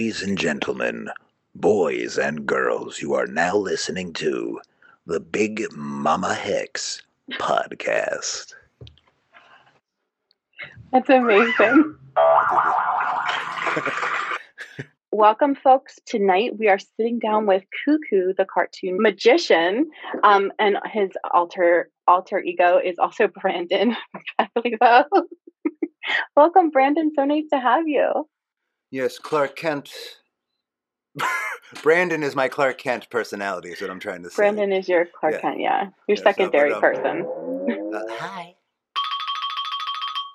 Ladies and gentlemen, boys and girls, you are now listening to the Big Mama Hex podcast. That's amazing. Welcome, folks. Tonight we are sitting down with Cuckoo, the cartoon magician, um, and his alter alter ego is also Brandon Welcome, Brandon. So nice to have you. Yes, Clark Kent. Brandon is my Clark Kent personality, is what I'm trying to say. Brandon is your Clark yeah. Kent, yeah. Your yeah, secondary so, um, person. Uh, hi.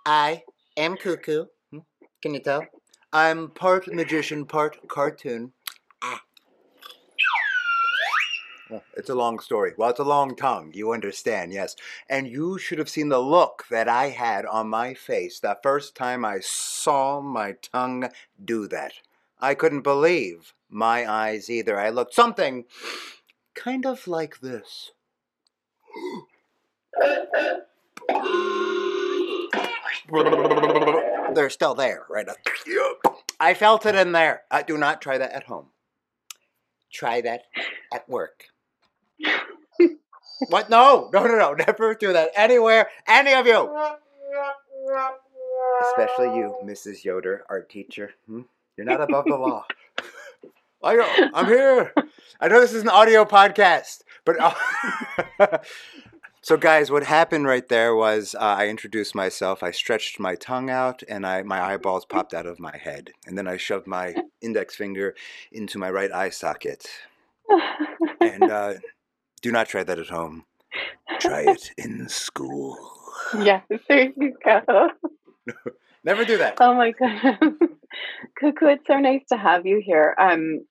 I am Cuckoo. Hmm? Can you tell? I'm part magician, part cartoon. Ah. Oh, it's a long story. Well, it's a long tongue. You understand, yes. And you should have seen the look that I had on my face the first time I saw my tongue do that. I couldn't believe my eyes either. I looked something kind of like this. They're still there, right? I felt it in there. Uh, do not try that at home. Try that at work. What? No, no, no, no. Never do that anywhere. Any of you. Especially you, Mrs. Yoder, art teacher. Hmm? You're not above the law. I, I'm here. I know this is an audio podcast, but. Uh, so, guys, what happened right there was uh, I introduced myself. I stretched my tongue out, and I my eyeballs popped out of my head, and then I shoved my index finger into my right eye socket. and uh, do not try that at home. Try it in school. Yes, there you go. Never do that. Oh my god, Cuckoo, it's so nice to have you here. Um,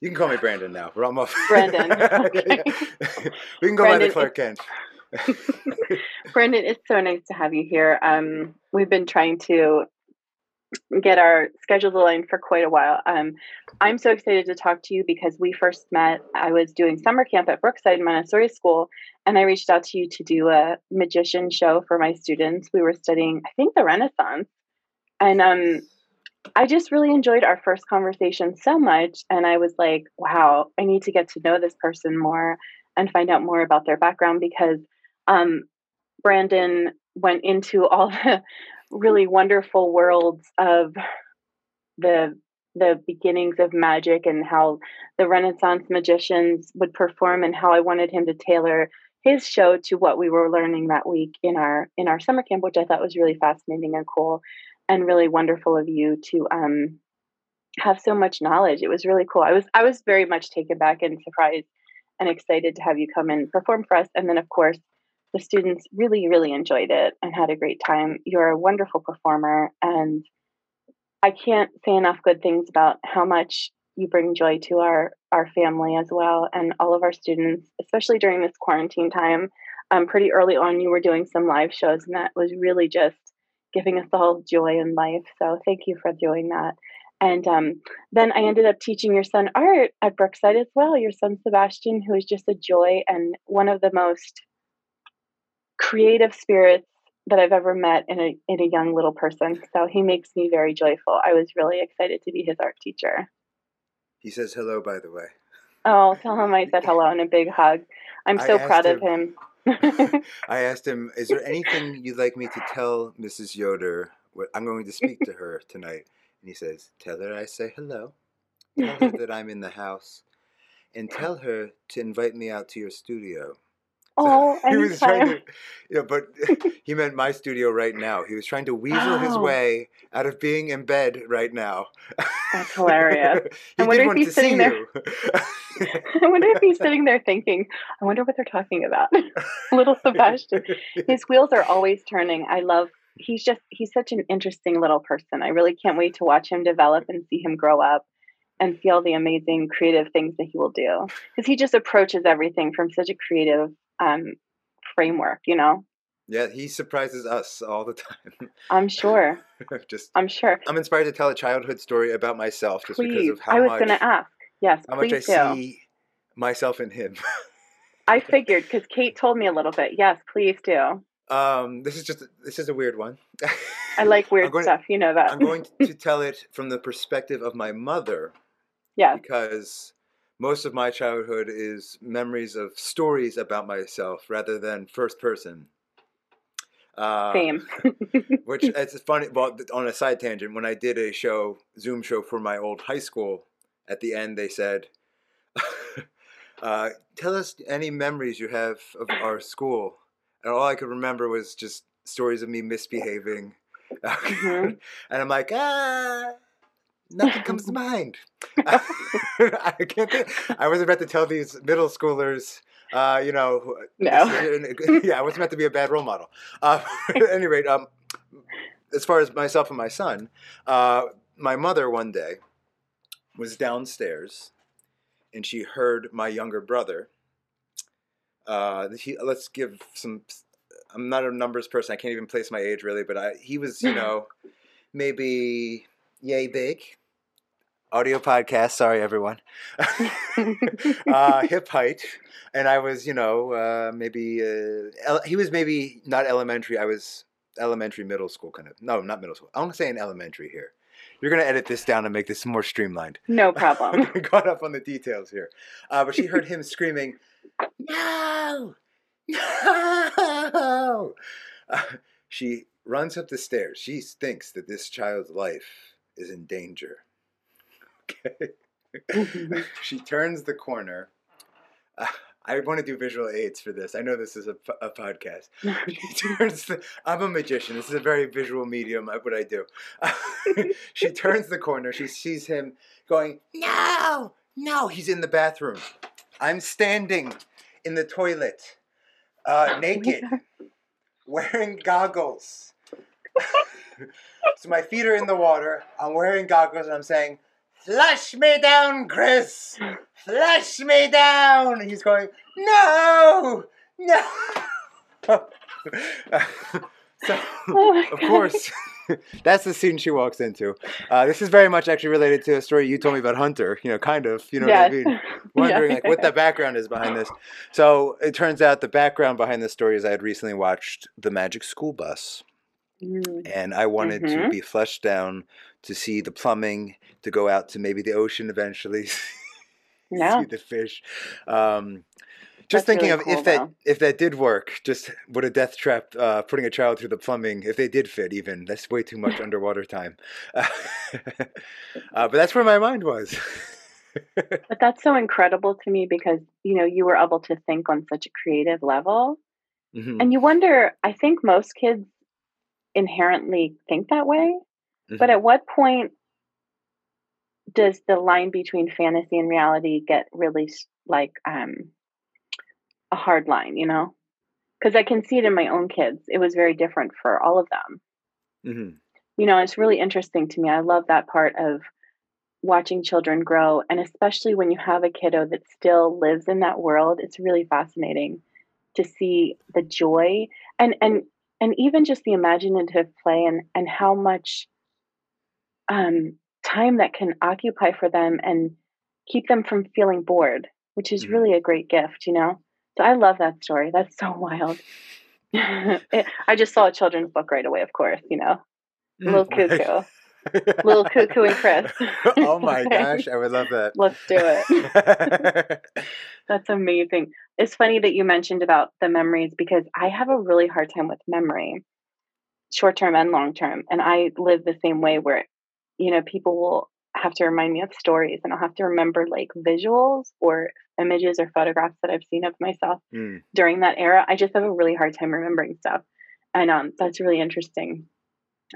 you can call me Brandon now. We're almost Brandon. yeah, yeah. We can go Brandon, by the Clark Kent. Brandon, it's so nice to have you here. Um, we've been trying to get our schedules aligned for quite a while. Um, I'm so excited to talk to you because we first met. I was doing summer camp at Brookside Montessori School, and I reached out to you to do a magician show for my students. We were studying, I think, the Renaissance, and um, I just really enjoyed our first conversation so much, and I was like, "Wow, I need to get to know this person more and find out more about their background." Because um, Brandon went into all the really wonderful worlds of the the beginnings of magic and how the Renaissance magicians would perform and how I wanted him to tailor his show to what we were learning that week in our in our summer camp, which I thought was really fascinating and cool and really wonderful of you to um, have so much knowledge. It was really cool. I was I was very much taken back and surprised and excited to have you come and perform for us. And then of course the students really, really enjoyed it and had a great time. You're a wonderful performer, and I can't say enough good things about how much you bring joy to our our family as well and all of our students, especially during this quarantine time. Um, pretty early on, you were doing some live shows, and that was really just giving us all joy in life. So thank you for doing that. And um, then I ended up teaching your son art at Brookside as well. Your son Sebastian, who is just a joy and one of the most creative spirits that I've ever met in a in a young little person. So he makes me very joyful. I was really excited to be his art teacher. He says hello, by the way. Oh, tell him I said hello and a big hug. I'm so proud him, of him. I asked him, "Is there anything you'd like me to tell Mrs. Yoder? I'm going to speak to her tonight." And he says, "Tell her I say hello. Tell her that I'm in the house, and tell her to invite me out to your studio." Oh, he was trying to, you know, but he meant my studio right now. He was trying to weasel oh. his way out of being in bed right now. That's hilarious. I wonder if he's sitting there. I wonder if he's sitting there thinking, I wonder what they're talking about. little Sebastian. His wheels are always turning. I love he's just he's such an interesting little person. I really can't wait to watch him develop and see him grow up and feel the amazing creative things that he will do because he just approaches everything from such a creative um, framework, you know? Yeah, he surprises us all the time. I'm sure. just I'm sure. I'm inspired to tell a childhood story about myself just please. because of how I was much, to ask. Yes, how much I do. see myself in him. I figured because Kate told me a little bit. Yes, please do. Um, this is just this is a weird one. I like weird stuff. You know that. I'm going to tell it from the perspective of my mother yeah. because most of my childhood is memories of stories about myself rather than first person. Uh, Same. Which it's funny. Well, on a side tangent, when I did a show, Zoom show for my old high school, at the end they said, uh, "Tell us any memories you have of our school," and all I could remember was just stories of me misbehaving, Mhm. and I'm like, ah. Nothing comes to mind. I can't. Think. I was about to tell these middle schoolers, uh, you know, who- No. yeah, I was meant to be a bad role model. Uh, at any rate, um, as far as myself and my son, uh, my mother one day was downstairs, and she heard my younger brother. Uh, he, let's give some. I'm not a numbers person. I can't even place my age really, but I, he was, you know, maybe yay big. Audio podcast. Sorry, everyone. uh, hip height, and I was, you know, uh, maybe uh, ele- he was maybe not elementary. I was elementary, middle school, kind of. No, not middle school. I want to say in elementary here. You're gonna edit this down and make this more streamlined. no problem. Caught up on the details here, uh, but she heard him screaming, "No, no!" Uh, she runs up the stairs. She thinks that this child's life is in danger. Okay. she turns the corner. Uh, I want to do visual aids for this. I know this is a, a podcast. She turns the, I'm a magician. This is a very visual medium. What I do. she turns the corner. She sees him going, No, no. He's in the bathroom. I'm standing in the toilet, uh, naked, wearing goggles. so my feet are in the water. I'm wearing goggles and I'm saying, Flush me down, Chris. Flush me down. And he's going, No, no. so, of course, that's the scene she walks into. Uh, this is very much actually related to a story you told me about Hunter. You know, kind of. You know what I mean? Wondering Yeah. like what the background is behind this. So it turns out the background behind this story is I had recently watched The Magic School Bus, Mm, and I wanted to Mhm. be flushed down to see the plumbing, to go out to maybe the ocean eventually, Yeah. see the fish. Um, just That's thinking really of cool, if that though. if that did work, just what a death trap uh, putting a child through the plumbing. If they did fit, even that's way too much underwater time. uh, but that's where my mind was. But that's so incredible to me because, you know, you were able to think on such a creative level. Mhm, And you wonder, I think most kids inherently think that way. But mhm. at what point does the line between fantasy and reality get really like um, a hard line, you know? Because I can see it in my own kids. It was very different for all of them. Mhm. You know, it's really interesting to me. I love that part of watching children grow. And especially when you have a kiddo that still lives in that world, it's really fascinating to see the joy and, and, and even just the imaginative play and, and how much um, time that can occupy for them and keep them from feeling bored, which is Mhm. really a great gift, you know? So I love that story. That's so wild. It- I just saw a children's book right away, of course, you know? Little Mm, right. cuckoo. Little cuckoo and Chris. oh my gosh, I would love that. Let's do it. That's amazing. It's funny that you mentioned about the memories because I have a really hard time with memory, short term and long term. And I live the same way where, you know, people will have to remind me of stories and I'll have to remember like visuals or images or photographs that I've seen of myself Mm, during that era. I just have a really hard time remembering stuff. And um, that's really interesting.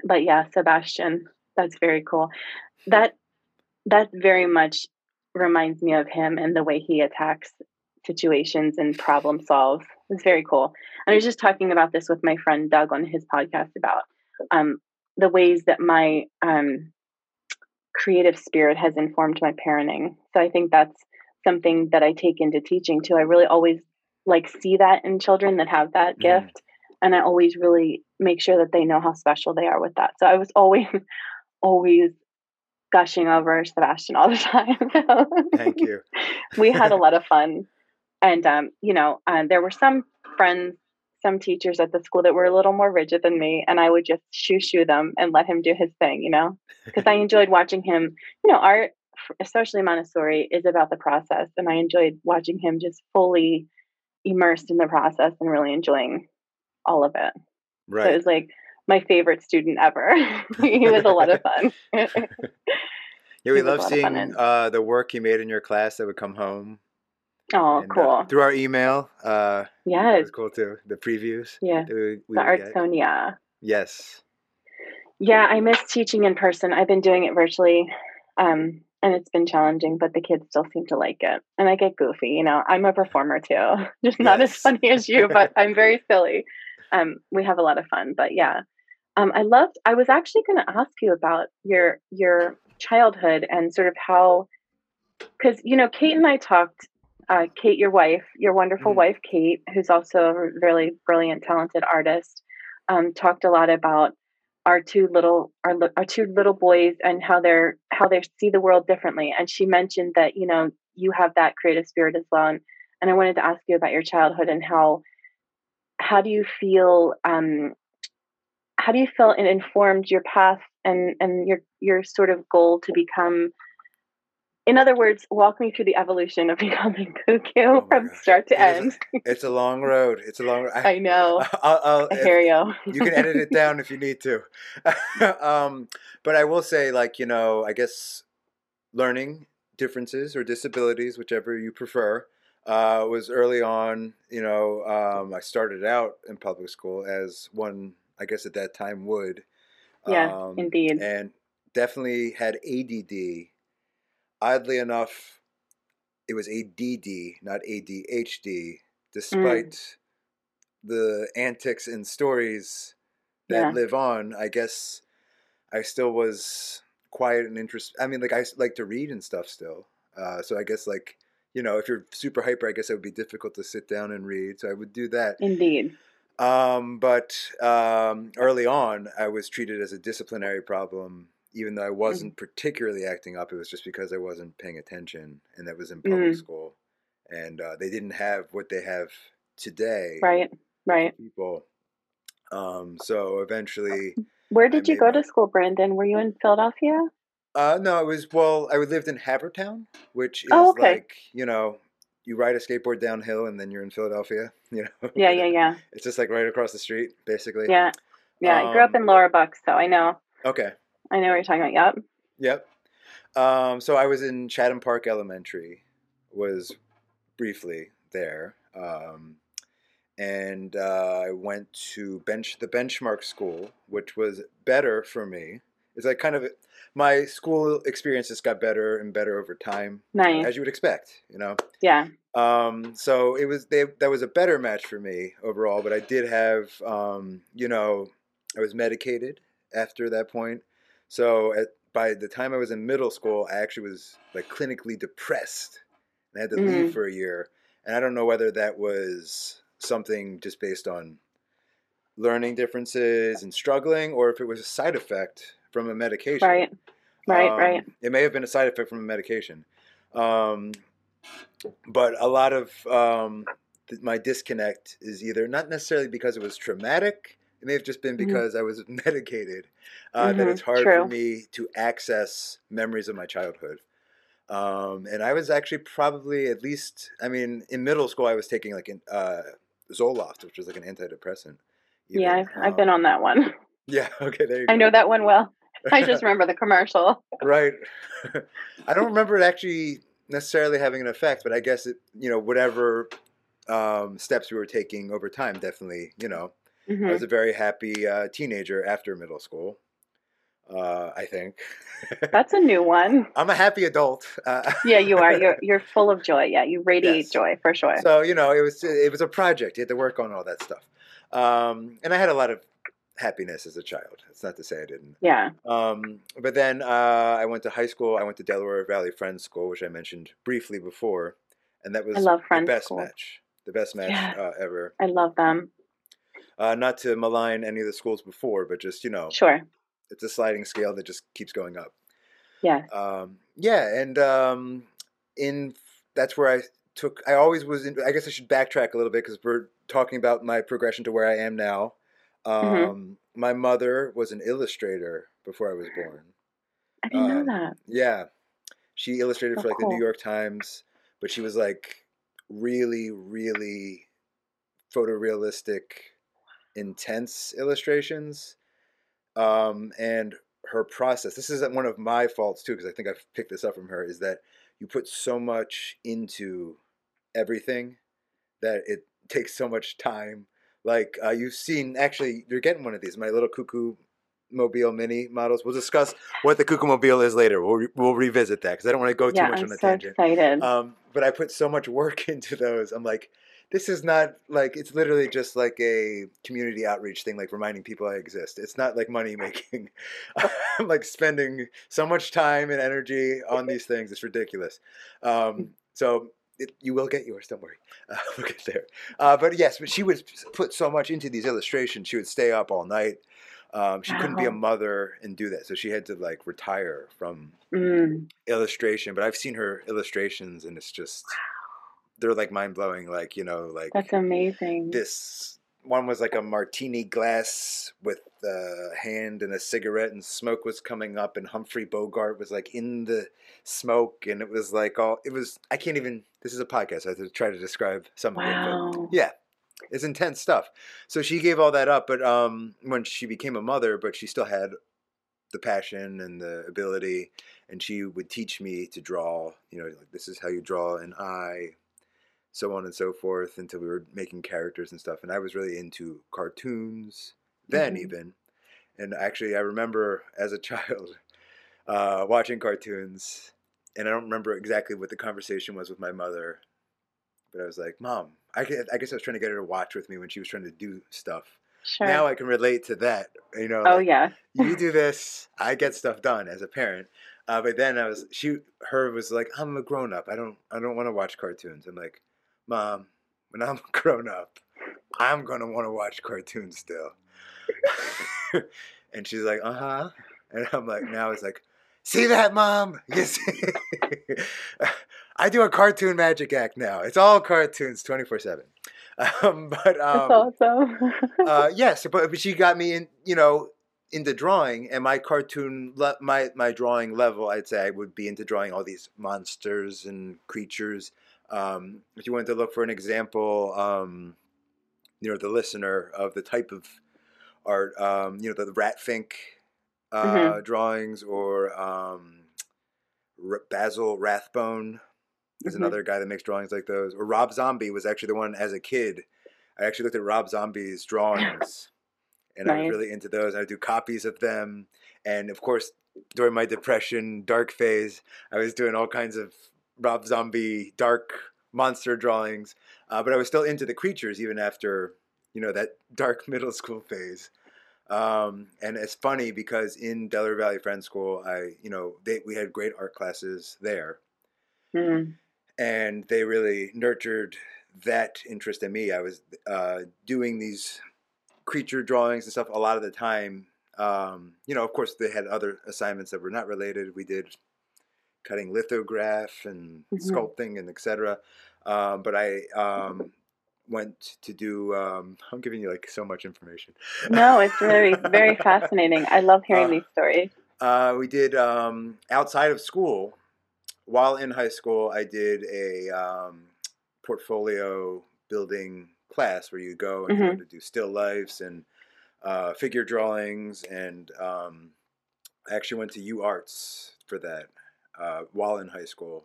But yeah, Sebastian, that's very cool. That that very much reminds me of him and the way he attacks situations and problem solves. It's very cool. And I was just talking about this with my friend Doug on his podcast about um, the ways that my um, creative spirit has informed my parenting. So I think that's something that I take into teaching too. I really always like see that in children that have that Mhm. gift and I always really make sure that they know how special they are with that. So I was always always gushing over Sebastian all the time. thank you. we had a lot of fun. And um, you know, uh, there were some friends, some teachers at the school that were a little more rigid than me, and I would just shoo shoo them and let him do his thing, you know, because I enjoyed watching him. You know, art, especially Montessori, is about the process, and I enjoyed watching him just fully immersed in the process and really enjoying all of it. Right. So it was like my favorite student ever. he was a lot of fun. yeah, we love seeing uh, the work you made in your class that would come home. Oh, and, uh, cool. through our email. Uh, yes. was cool too. The previews. Yeah. we, we The would get. Artsonia. Yes. Yeah, I miss teaching in person. I've been doing it virtually. Um, and it's been challenging, but the kids still seem to like it. And I get goofy, you know. I'm a performer too. Just not as funny as you, but I'm very silly. Um, we have a lot of fun. But yeah. Um, I loved I was actually gonna ask you about your your childhood and sort of how because you know, Kate and I talked uh, Kate, your wife, your wonderful Mhm. wife, Kate, who's also a really brilliant, talented artist, um, talked a lot about our two little our, our two little boys and how they're how they see the world differently. And she mentioned that you know you have that creative spirit as well. And, and I wanted to ask you about your childhood and how how do you feel um, how do you feel it informed your path and and your your sort of goal to become in other words, walk me through the evolution of becoming cuckoo Oh from gosh. start to It is a- end. It's a long road. It's a long. I, I know. I'll, I'll, I hear you. you can edit it down if you need to. um, but I will say, like you know, I guess learning differences or disabilities, whichever you prefer, uh, was early on. You know, um, I started out in public school as one, I guess at that time would. Yeah, um, indeed. And definitely had ADD. Oddly enough, it was ADD, not ADHD, despite the antics and stories that Yeah. live on. I guess I still was quiet and interest. I mean, like I like to read and stuff still. Uh, so I guess like you know, if you're super hyper, I guess it would be difficult to sit down and read. So I would do that. Indeed. Um, but um, early on, I was treated as a disciplinary problem, even though I wasn't particularly acting up. It was just because I wasn't paying attention, and that was in public Mm. school, and uh, they didn't have what they have today. Right. Right. People. Um, so eventually, Where did you go my- to school, Brandon? Were you in Philadelphia? uh, no, it was well. I lived in Havertown, which is Oh, okay. like you know, you ride a skateboard downhill and then you're in Philadelphia. You know. Yeah, yeah, yeah. It's just like right across the street, basically. Yeah. Yeah. I grew up Um, in Lower Bucks, so I know. Okay. I know what you're talking about. Yep. Yep. Um, so I was in Chatham Park Elementary, was briefly there, um, and uh, I went to bench the benchmark school, which was better for me. It's like kind of my school experience just got better and better over time, Nice. as you would expect, you know. Yeah. Um, so it was they, that was a better match for me overall, but I did have um, you know I was medicated after that point. So at by the time I was in middle school, I actually was like clinically depressed. And I had to Mm. leave for a year, and I don't know whether that was something just based on learning differences and struggling, or if it was a side effect from a medication. Right. Right. Um, right. It may have been a side effect from a medication. Um, but a lot of um, th- my disconnect is either not necessarily because it was traumatic, it may have just been Mhm. because I was medicated, uh, that Mhm, it's hard true. for me to access memories of my childhood. Um, and I was actually probably at least, I mean, in middle school, I was taking like an, uh, Zoloft, which was like an antidepressant. Yeah. I've, I've been Um, on that one. Yeah, okay, there you I go. know that one well. I just remember the commercial. right. I don't remember it actually necessarily having an effect, but I guess it, you know, whatever um, steps we were taking over time, definitely, you know, I Mhm. was a very happy uh, teenager after middle school. Uh, I think That's a new one. I'm a happy adult. Uh, Yeah, you are. You're you're full of joy. Yeah, you radiate Yes. joy for sure. so you know, it was it was a project. You had to work on all that stuff, um, and I had a lot of happiness as a child. It's not to say I didn't. yeah. Um, but then uh, I went to high school. I went to Delaware Valley Friends School, which I mentioned briefly before, and that was I love the Friends best School. match, the best match Yeah. uh, ever. I love them. Uh, not to malign any of the schools before, but just you know, Sure. it's a sliding scale that just keeps going up. Yeah. Um, yeah, and um, in that's where I took. I always was. In, I guess I should backtrack a little bit because we're talking about my progression to where I am now. Um, Mm-hmm. My mother was an illustrator before I was born. I didn't um, know that. Yeah, she illustrated Oh, for like the New. York Times, but she was like really, really photorealistic, intense illustrations. Um, and her process. This is one of my faults too, because I think I've picked this up from her. Is that you put so much into everything that it takes so much time. Like uh, you've seen, actually, you're getting one of these. My little cuckoo mobile mini models. We'll discuss what the cuckoo mobile is later. We'll re- we'll revisit that because I don't want to go too Yeah, much I'm on a so tangent. excited. Um, but I put so much work into those. I'm like, this is not like it's literally just like a community outreach thing, like reminding people I exist. It's not like money making. I'm like spending so much time and energy on these things. It's ridiculous. Um, so it, you will get yours. Don't worry. Uh, we'll get there. Uh, but yes, but she would put so much into these illustrations. She would stay up all night. Um, she couldn't be a mother and do that, so she had to like retire from Mm, illustration, but I've seen her illustrations and it's just they're like mind blowing. Like, you know, like that's amazing. this one was like a martini glass with a hand and a cigarette and smoke was coming up and Humphrey Bogart was like in the smoke and it was like all it was I can't even this is a podcast, I have to try to describe some of it. But yeah. It's intense stuff. So she gave all that up, but um when she became a mother, but she still had the passion and the ability and she would teach me to draw you know like this is how you draw an eye so on and so forth until we were making characters and stuff and i was really into cartoons then Mhm. even and actually i remember as a child uh, watching cartoons and i don't remember exactly what the conversation was with my mother but i was like mom i guess, I guess i was trying to get her to watch with me when she was trying to do stuff Sure. now i can relate to that you know oh like, yeah. you do this, I get stuff done as a parent. Uh, but then I was she her was like, I'm a grown up. I don't I don't want to watch cartoons. I'm like, Mom, when I'm grown up, I'm gonna want to watch cartoons still. and she's like, uh huh. And I'm like, now it's like, see that, Mom? Yes. I do a cartoon magic act now. It's all cartoons, twenty four seven. Um, but That's um, awesome. uh, yes, but, but she got me in, you know, into drawing, and my cartoon, le- my my drawing level, I'd say I would be into drawing all these monsters and creatures. Um, if you wanted to look for an example, um, you know, the listener of the type of art, um, you know, the, Rat Fink uh, Mhm. drawings, or um, R- Basil Rathbone is Mhm. another guy that makes drawings like those. Or Rob Zombie was actually the one as a kid. I actually looked at Rob Zombie's drawings, and I was really into those. I would do copies of them, and of course, during my depression dark phase, I was doing all kinds of Rob Zombie dark monster drawings. Uh, but I was still into the creatures even after you know that dark middle school phase. Um, and it's funny because in Delaware Valley Friends School, I you know they we had great art classes there Mm, and they really nurtured that interest in me. I was uh, doing these creature drawings and stuff a lot of the time. Um, you know, of course, they had other assignments that were not related. We did cutting lithograph and Mhm. sculpting and etc. Um, but I um, went to do. Um, I'm giving you like so much information. no, it's very very fascinating. I love hearing Uh, these stories. Uh, we did um, outside of school. While in high school, I did a um, portfolio building class where you go and you Mhm. learn to do still lifes and uh, figure drawings. And um, I actually went to U Arts for that uh, while in high school.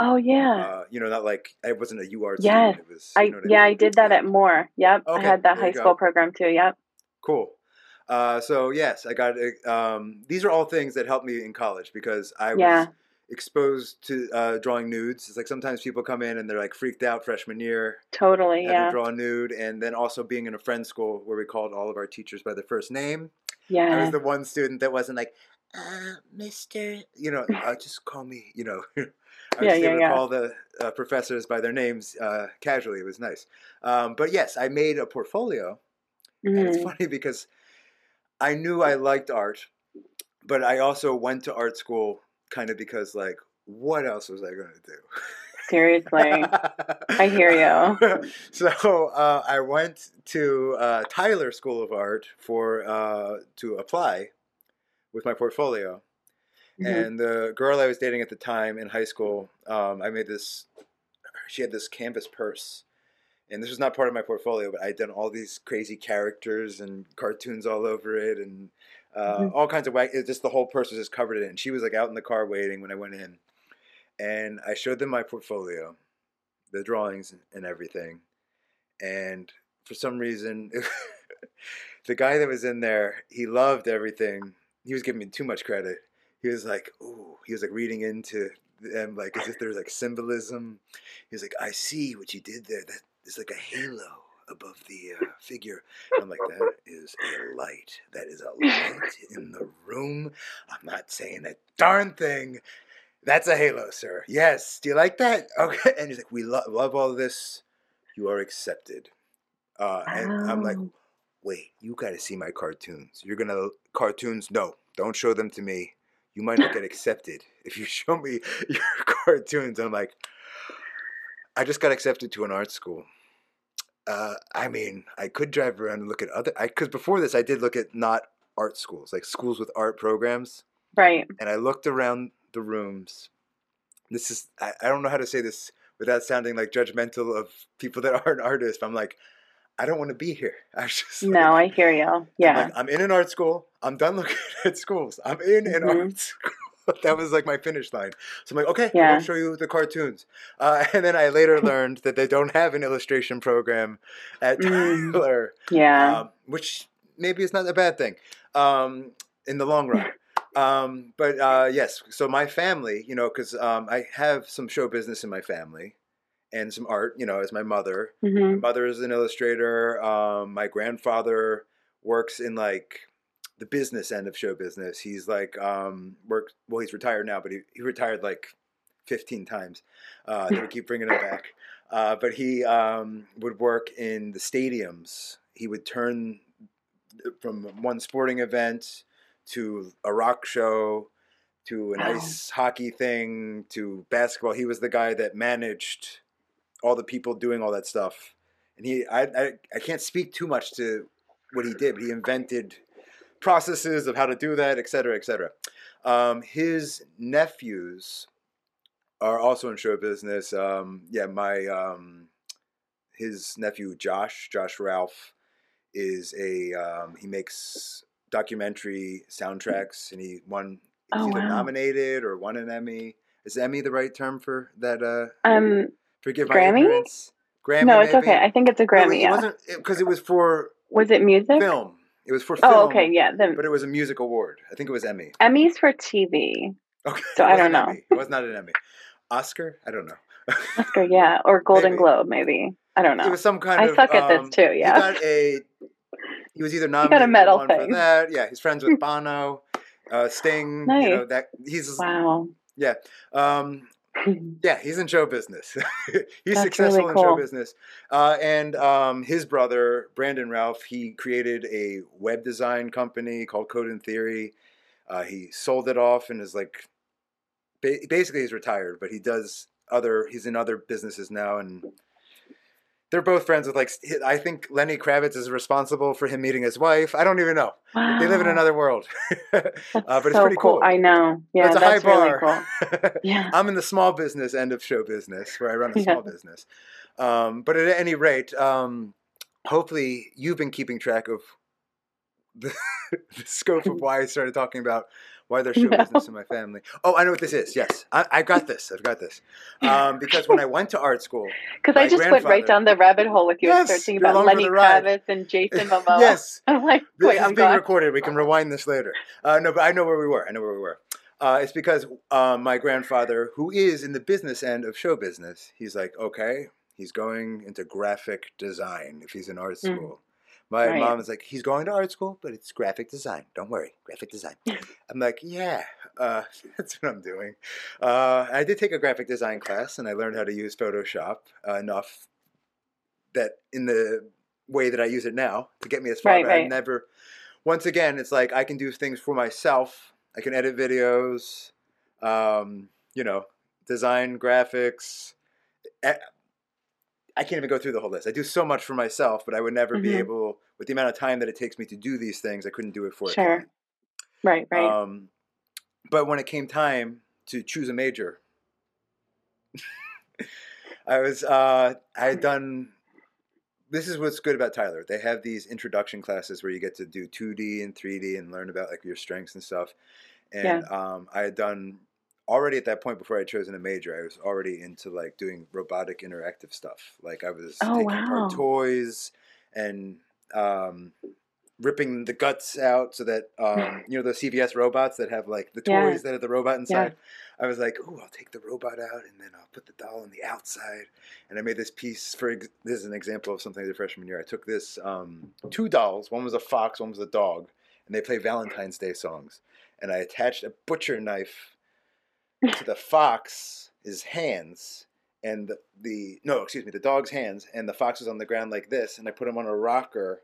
Oh yeah. Uh, you know, not like I wasn't a Yes, student. It was, I you know yeah, I mean? did that at Moore. Yep. I had that high school program too. Yep. Cool. Uh, so yes, I got. Um, these are all things that helped me in college because I was exposed to uh, drawing nudes. It's like sometimes people come in and they're like freaked out freshman year, Totally. Yeah. draw a nude, and then also being in a friend school where we called all of our teachers by their first name. Yeah. I was the one student that wasn't like, uh, Mister, you know, uh, just call me, you know. I was Yeah, able to yeah. call the uh, professors by their names uh, casually. It was nice. Um, but yes, I made a portfolio and it's Mhm. funny because I knew I liked art, but I also went to art school kind of because like what else was I going to do? Seriously. I hear you. so uh, I went to uh, Tyler School of Art for uh, to apply with my portfolio, mm-hmm. and the girl I was dating at the time in high school, um, I made this. She had this canvas purse, and this was not part of my portfolio, but I'd done all these crazy characters and cartoons all over it, and uh, mm-hmm. all kinds of wack. Just the whole purse was just covered in it. And she was like out in the car waiting when I went in, and I showed them my portfolio, the drawings and everything, and for some reason, the guy that was in there, he loved everything. He was giving me too much credit. He was like, "Ooh," he was like reading into them like as if there's like symbolism. He was like, "I see what you did there. That is like a halo." above the uh, figure. I'm like, that is a light. That is a light in the room. I'm not saying a darn thing. That's a halo, sir. Yes. Do you like that? Okay. And he's like, we lo- love all this. You are accepted. Uh, and I'm like. Wait, you got to see my cartoons. You're going to, cartoons? No, don't show them to me. You might not get accepted if you show me your cartoons. I'm like, I just got accepted to an art school. Uh, I mean, I could drive around and look at other. Because before this, I did look at not art schools, like schools with art programs. Right. And I looked around the rooms. This is I, I don't know how to say this without sounding like judgmental of people that aren't artists. I'm like, I don't want to be here. I just no, I hear you. Yeah, I'm, like, I'm, in an art school. I'm done looking at schools. I'm in an mm-hmm. art school. that was like my finish line. So I'm like, okay, yeah. I'll show you the cartoons. Uh, and then I later learned that they don't have an illustration program at mm. Tyler. Yeah. Um, which maybe is not a bad thing um, in the long run. Um, but uh, yes, so my family, you know, because um, I have some show business in my family and some art, you know, as my mother. Mm-hmm. My mother is an illustrator. Um, my grandfather works in like the business end of show business. He's like um worked well, he's retired now, but he, he retired like 15 times. Uh, they keep bringing him back. Uh, but he um, would work in the stadiums. He would turn from one sporting event to a rock show to an ice hockey thing to basketball. He was the guy that managed all the people doing all that stuff. And he, I, I, I can't speak too much to what he did, but he invented processes of how to do that, et cetera, et cetera. Um, his nephews are also in show business. Um, yeah, my um, his nephew Josh, Josh Ralph, is a um, he makes documentary soundtracks, and he won. He's oh, either wow. nominated or won an Emmy. Is Emmy the right term for that? Uh, um, forgive Grammy? my ignorance. Grammy. No, it's maybe? okay. I think it's a Grammy. No, it yeah. wasn't because it, it was for. Was it music? Film. It was for film. Oh, okay, yeah. Then, but it was a music award. I think it was Emmy. Emmy's for TV. Okay. So I don't know. Emmy. It was not an Emmy. Oscar? I don't know. Oscar, yeah, or Golden maybe. Globe, maybe. I don't know. It was some kind I of. I suck at this um, too. Yeah. He got a. He was either nominated. He got a medal thing. for that. Yeah, he's friends with Bono, uh, Sting. Nice. You know that he's. Wow. Yeah. Um, yeah, he's in show business. he's That's successful really cool. in show business. Uh, and um, his brother, Brandon Ralph, he created a web design company called Code and Theory. Uh, he sold it off and is like, basically, he's retired, but he does other, he's in other businesses now and they're both friends with like I think Lenny Kravitz is responsible for him meeting his wife. I don't even know. Wow. They live in another world. uh, but it's pretty cool. cool. I know. Yeah, it's a high bar. Really cool. Yeah. I'm in the small business end of show business where I run a yeah. small business. Um, but at any rate, um, hopefully you've been keeping track of the, the scope of why I started talking about why there's show no. business in my family. Oh, I know what this is. Yes, I, I got this. I've got this. Um, because when I went to art school, because I just went right down the rabbit hole with you yes, searching about Lenny Kravitz and Jason Momoa. yes, I'm like, wait, this I'm is being recorded. We can rewind this later. Uh, no, but I know where we were. I know where we were. Uh, it's because uh, my grandfather, who is in the business end of show business, he's like, okay, he's going into graphic design if he's in art mm. school. Mm. My right. mom is like, he's going to art school, but it's graphic design. Don't worry, graphic design. I'm like, yeah, uh, that's what I'm doing. Uh, I did take a graphic design class, and I learned how to use Photoshop uh, enough that in the way that I use it now to get me as far. Right, right. I never. Once again, it's like I can do things for myself. I can edit videos, um, you know, design graphics, I, can't even go through the whole list. I do so much for myself, but I would never be Mhm. able, with the amount of time that it takes me to do these things, I couldn't do it for Sure. client. Right, right. Um, but when it came time to choose a major, I was uh, I had done. This is what's good about Tyler. They have these introduction classes where you get to do 2D and 3D and learn about like your strengths and stuff. And um, I had done already at that point before I chosen a major. I was already into like doing robotic interactive stuff. Like I was Oh, taking wow. apart toys and um, ripping the guts out so that um, you know those CVS robots that have like the Yeah. toys that have the robot inside. I was like, "Ooh, I'll take the robot out and then I'll put the doll on the outside." And I made this piece for ex- this is an example of something the freshman year. I took this um, two dolls. One was a fox, one was a dog, and they play Valentine's Day songs. And I attached a butcher knife to the fox's hands and the, the no, excuse me, the dog's hands, and the fox was on the ground like this, and I put him on a rocker,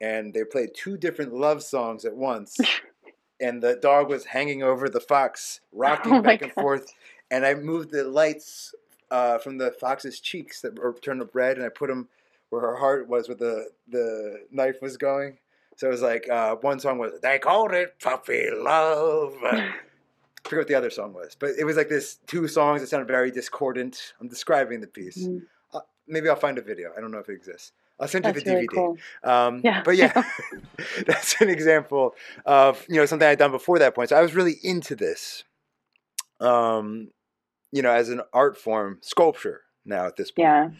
and they played two different love songs at once, and the dog was hanging over the fox, rocking Oh back and God. forth, and I moved the lights uh, from the fox's cheeks that were turned up red, and I put them where her heart was, where the the knife was going. So it was like uh, one song was "They called it puppy love." I forget what the other song was, but it was like this two songs that sounded very discordant. I'm describing the piece. Mhm. Uh, maybe I'll find a video. I don't know if it exists. I'll send you That's the DVD. cool. Um, Yeah. But yeah, that's an example of you know something I'd done before that point. So I was really into this, um, you know, as an art form, sculpture. Now at this point, Yeah.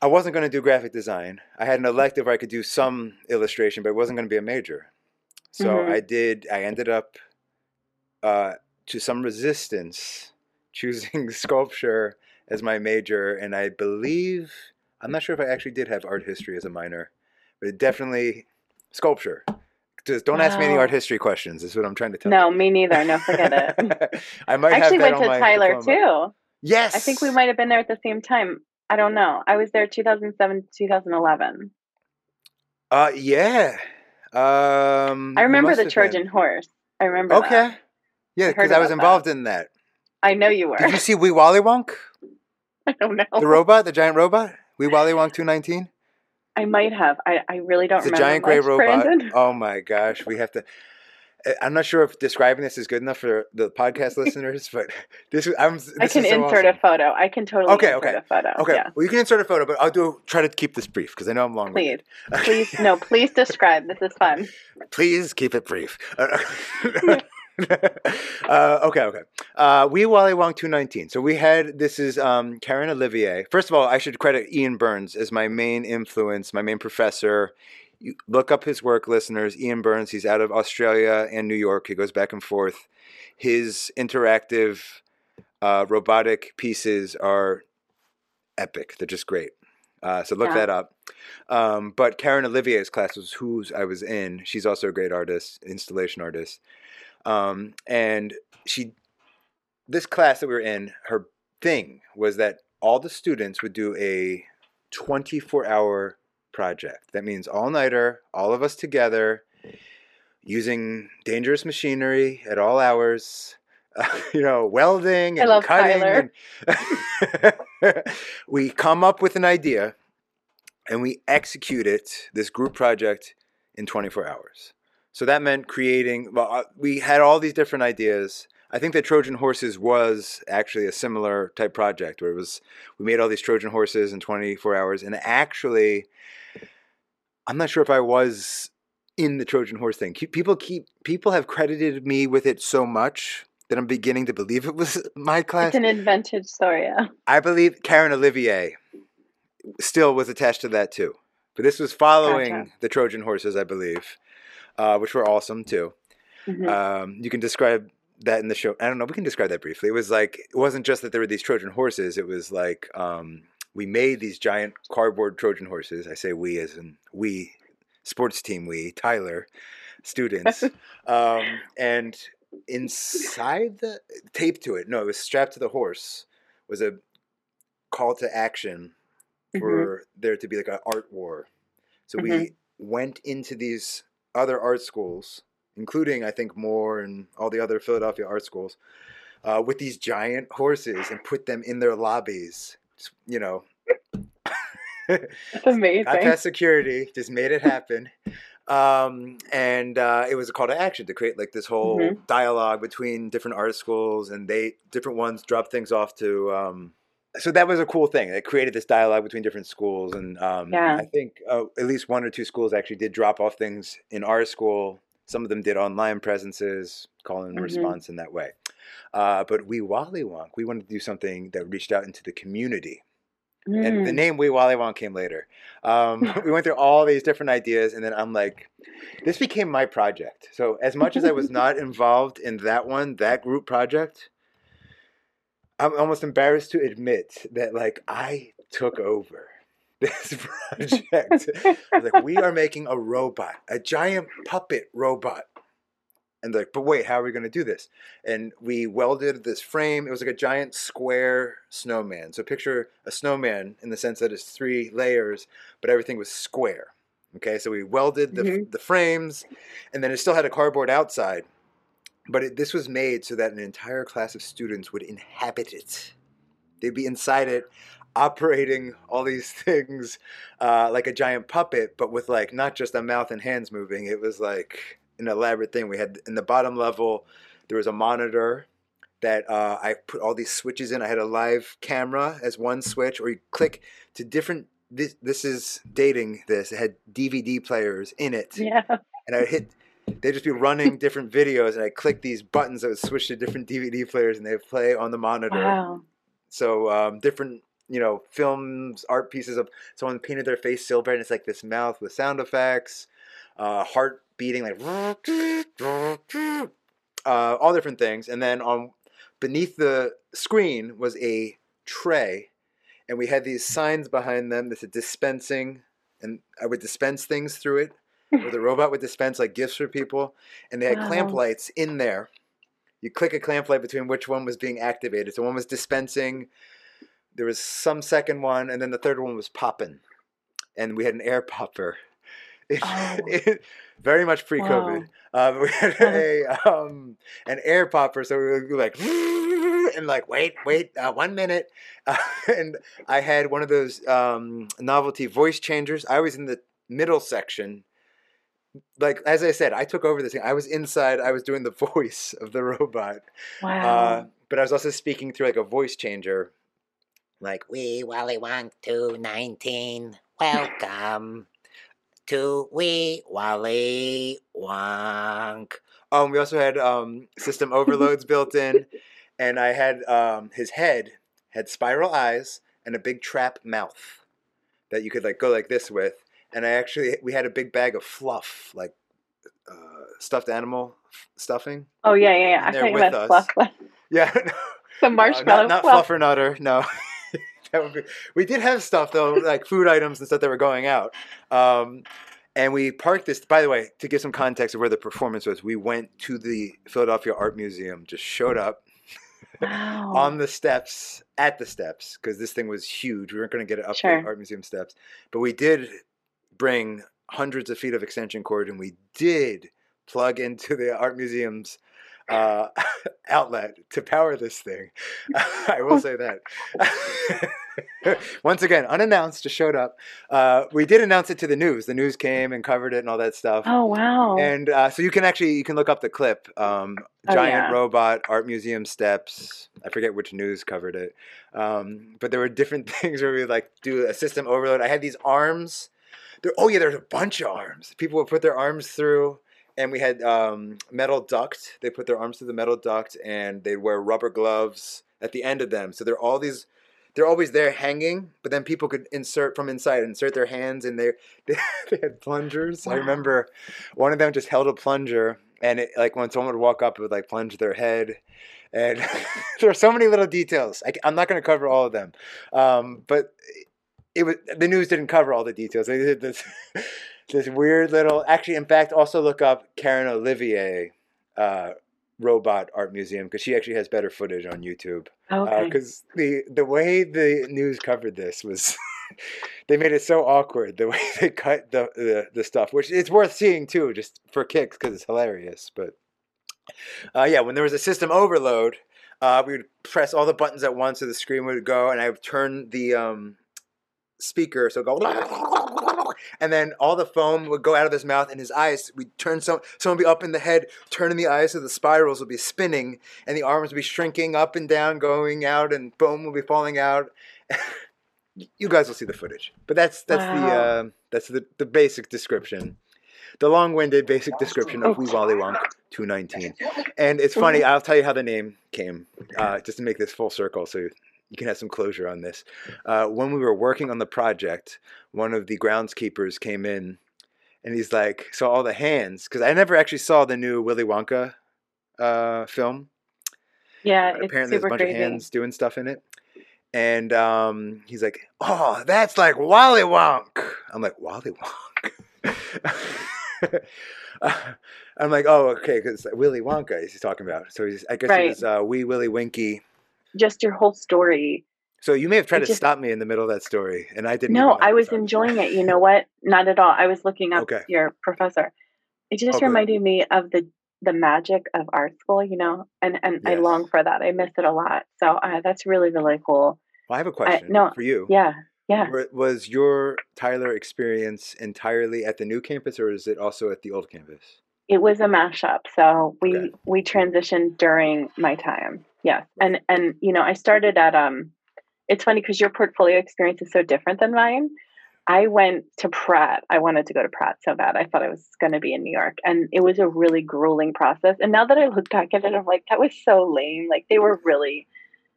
I wasn't going to do graphic design. I had an elective where I could do some illustration, but it wasn't going to be a major. So Mhm. I did. I ended up uh, to some resistance choosing sculpture as my major, and I believe I'm not sure if I actually did have art history as a minor, but definitely sculpture. Just don't ask me any art history questions. Is what I'm trying to tell you. No, you. me neither. No, forget it. I might I actually went on to Tyler diploma. too. Yes, I think we might have been there at the same time. I don't know. I was there 2007, 2011. Uh, yeah. Um, I remember the Trojan been. horse. I remember that. Yeah, because I was about that. involved in that. I know you were. Did you see Wee Wally Wonk? I don't know. The robot, the giant robot? Wee Wally Wonk 219? I might have. I, I really don't It's remember. giant gray robot. Brandon. Oh my gosh, we have to. I'm not sure if describing this is good enough for the podcast listeners, but this I'm. This I can so insert awesome. a photo. I can totally Okay, insert okay. a photo. Okay, Yeah. well you can insert a photo, but I'll do try to keep this brief because I know I'm long. Please. Please, no, please describe. This is fun. Please keep it brief. uh, okay, okay. Uh, we Wally Wonk 219. So we had this is um, Karyn Olivier. First of all, I should credit Ian Burns as my main influence, my main professor. You look up his work, listeners. Ian Burns. He's out of Australia and New York. He goes back and forth. His interactive uh, robotic pieces are epic. They're just great. Uh, so look Yeah. that up. Um, but Karyn Olivier's class was whose I was in. She's also a great artist, installation artist. Um, and she, this class that we were in, her thing was that all the students would do a 24 hour project. That means all nighter, all of us together, using dangerous machinery at all hours. you know, welding and cutting. And- we come up with an idea and we execute it, this group project, in 24 hours. So that meant creating, well, uh, we had all these different ideas. I think that Trojan Horses was actually a similar type project where it was, we made all these Trojan Horses in 24 hours. And actually, I'm not sure if I was in the Trojan Horse thing. People keep, people have credited me with it so much that I'm beginning to believe it was my class. It's an invented story. Yeah. I believe Karyn Olivier still was attached to that too. But this was following Gotcha. the Trojan horses, I believe, uh, which were awesome too. Mhm. Um, you can describe that in the show. I don't know. We can describe that briefly. It was like it wasn't just that there were these Trojan horses. It was like um, we made these giant cardboard Trojan horses. I say we as in we sports team. We Tyler students, um, and inside the taped to it. No, it was strapped to the horse. Was a call to action Mhm. for there to be like an art war. So we went into these other art schools, including I think Moore and all the other Philadelphia art schools, uh, with these giant horses and put them in their lobbies you know, That's amazing. got past security, just made it happen. Um, and uh, it was a call to action to create like this whole Mhm. dialogue between different art schools, and they different ones drop things off to. Um, so that was a cool thing. It created this dialogue between different schools, and um, Yeah. I think uh, at least one or two schools actually did drop off things in our school. Some of them did online presences, call and Mhm. response in that way. Uh, but we Wally Wonk, we wanted to do something that reached out into the community and the Mm. name We Wally Wonk came later. Um, we went through all these different ideas, and then I'm like, this became my project. So as much as I was not involved in that one, that group project, I'm almost embarrassed to admit that like I took over this project. I was like, we are making a robot, a giant puppet robot. And like, but wait, how are we going to do this? And we welded this frame. It was like a giant square snowman. So picture a snowman in the sense that it's three layers, but everything was square. Okay, so we welded the, Mhm. the frames, and then it still had a cardboard outside. But it, this was made so that an entire class of students would inhabit it. They'd be inside it, operating all these things uh, like a giant puppet, but with like not just a mouth and hands moving. It was like an elaborate thing. We had in the bottom level, there was a monitor that uh, I put all these switches in. I had a live camera as one switch, or you click to different. This, this is dating this. It had DVD players in it, Yeah. and I hit. They'd just be running different videos, and I click these buttons that would switch to different DVD players, and they play on the monitor. Wow. So um, different, you know, films, art pieces of someone painted their face silver, and it's like this mouth with sound effects, uh, heart beating, like uh, all different things. And then on beneath the screen was a tray, and we had these signs behind them that said dispensing, and I would dispense things through it. Or the robot would dispense like gifts for people, and they had clamp lights in there. You click a clamp light between which one was being activated. So one was dispensing. There was some second one, and then the third one was popping, and we had an air popper. Oh. very much pre-COVID. Uh, we had a um, an air popper, so we go like and like wait, wait, uh, one minute, uh, and I had one of those um, novelty voice changers. I was in the middle section. Like as I said, I took over this thing. I was inside. I was doing the voice of the robot, Wow. uh, but I was also speaking through like a voice changer. Like Wee Wally Wonk 219. Welcome to Wee Wally Wonk. Um, we also had um, system overloads built in, and I had um, his head had spiral eyes and a big trap mouth that you could like go like this with. And I actually we had a big bag of fluff, like uh, stuffed animal f- stuffing. oh yeah, yeah, yeah. I thought you with meant us. fluff, Yeah, the Uh, marshmallow not, not fluff. fluffer nutter. No, that would be. We did have stuff though, like food items and stuff that were going out. Um, and we parked this. By the way, to give some context of where the performance was, we went to the Philadelphia Art Museum. Just showed up Wow. on the steps, at the steps, because this thing was huge. We weren't going to get it up Sure. the art museum steps, but we did bring hundreds of feet of extension cord, and we did plug into the art museum's uh, outlet to power this thing. I will say that. Once again, unannounced, just showed up. Uh, we did announce it to the news. The news came and covered it and all that stuff. oh wow. And uh, so you can actually you can look up the clip. Um, Oh, Giant yeah. robot art museum steps. I forget which news covered it, um, but there were different things where we like do a system overload. I had these arms. There, oh yeah, there's a bunch of arms. People would put their arms through, and we had um, metal duct. They put their arms through the metal duct, and they'd wear rubber gloves at the end of them. So they're all these. They're always there hanging, but then people could insert from inside, insert their hands in there. They, they had plungers. I remember one of them just held a plunger, and it, like when someone would walk up, it would like plunge their head. And there are so many little details. I, am not going to cover all of them, um, but it was the news didn't cover all the details. They did this this weird little. Actually, in fact, also look up Karyn Olivier. Uh, robot art museum because she actually has better footage on YouTube okay. because the the way the news covered this was they made it so awkward the way they cut the the, the stuff which it's worth seeing too just for kicks because it's hilarious but uh, yeah when there was a system overload Uh, we would press all the buttons at once, so the screen would go, and I would turn the um, speaker, so go, and then all the foam would go out of his mouth, and his eyes. We'd turn some, someone would be up in the head, turning the eyes, so the spirals would be spinning, and the arms would be shrinking up and down, going out, and foam would be falling out. you guys will see the footage, but that's that's the uh, that's the the basic description, the long-winded basic description of Wee Wally Wonk 219. And it's funny, I'll tell you how the name came, uh, just to make this full circle so you can have some closure on this. Uh, when we were working on the project, one of the groundskeepers came in and he's like, saw all the hands, because I never actually saw the new Willy Wonka uh, film. Yeah, But it's apparently, there's a bunch crazy. of hands doing stuff in it. And um, he's like, "Oh, that's like Wally Wonk." I'm like, "Wally Wonk." I'm like, "Oh, okay," because Willy Wonka is he's talking about. So he's, I guess Right. it was uh, Wee Willy Winky. Just your whole story. So you may have tried to just- stop me in the middle of that story, and I didn't. No, I was so- enjoying it. You know what? Not at all. I was looking up Okay. your professor. It just Oh, good. reminded me of the the magic of art school, you know, and and I long for that. I miss it a lot. So uh, that's really really cool. Well, I have a question no, for you. Yeah, yeah. Was your Tyler experience entirely at the new campus, or is it also at the old campus? It was a mashup. So we Okay. we transitioned during my time. Yes, and and you know I started at um. It's funny because your portfolio experience is so different than mine. I went to Pratt. I wanted to go to Pratt so bad. I thought I was going to be in New York, and it was a really grueling process. And now that I look back at it, I'm like, that was so lame. Like they were really,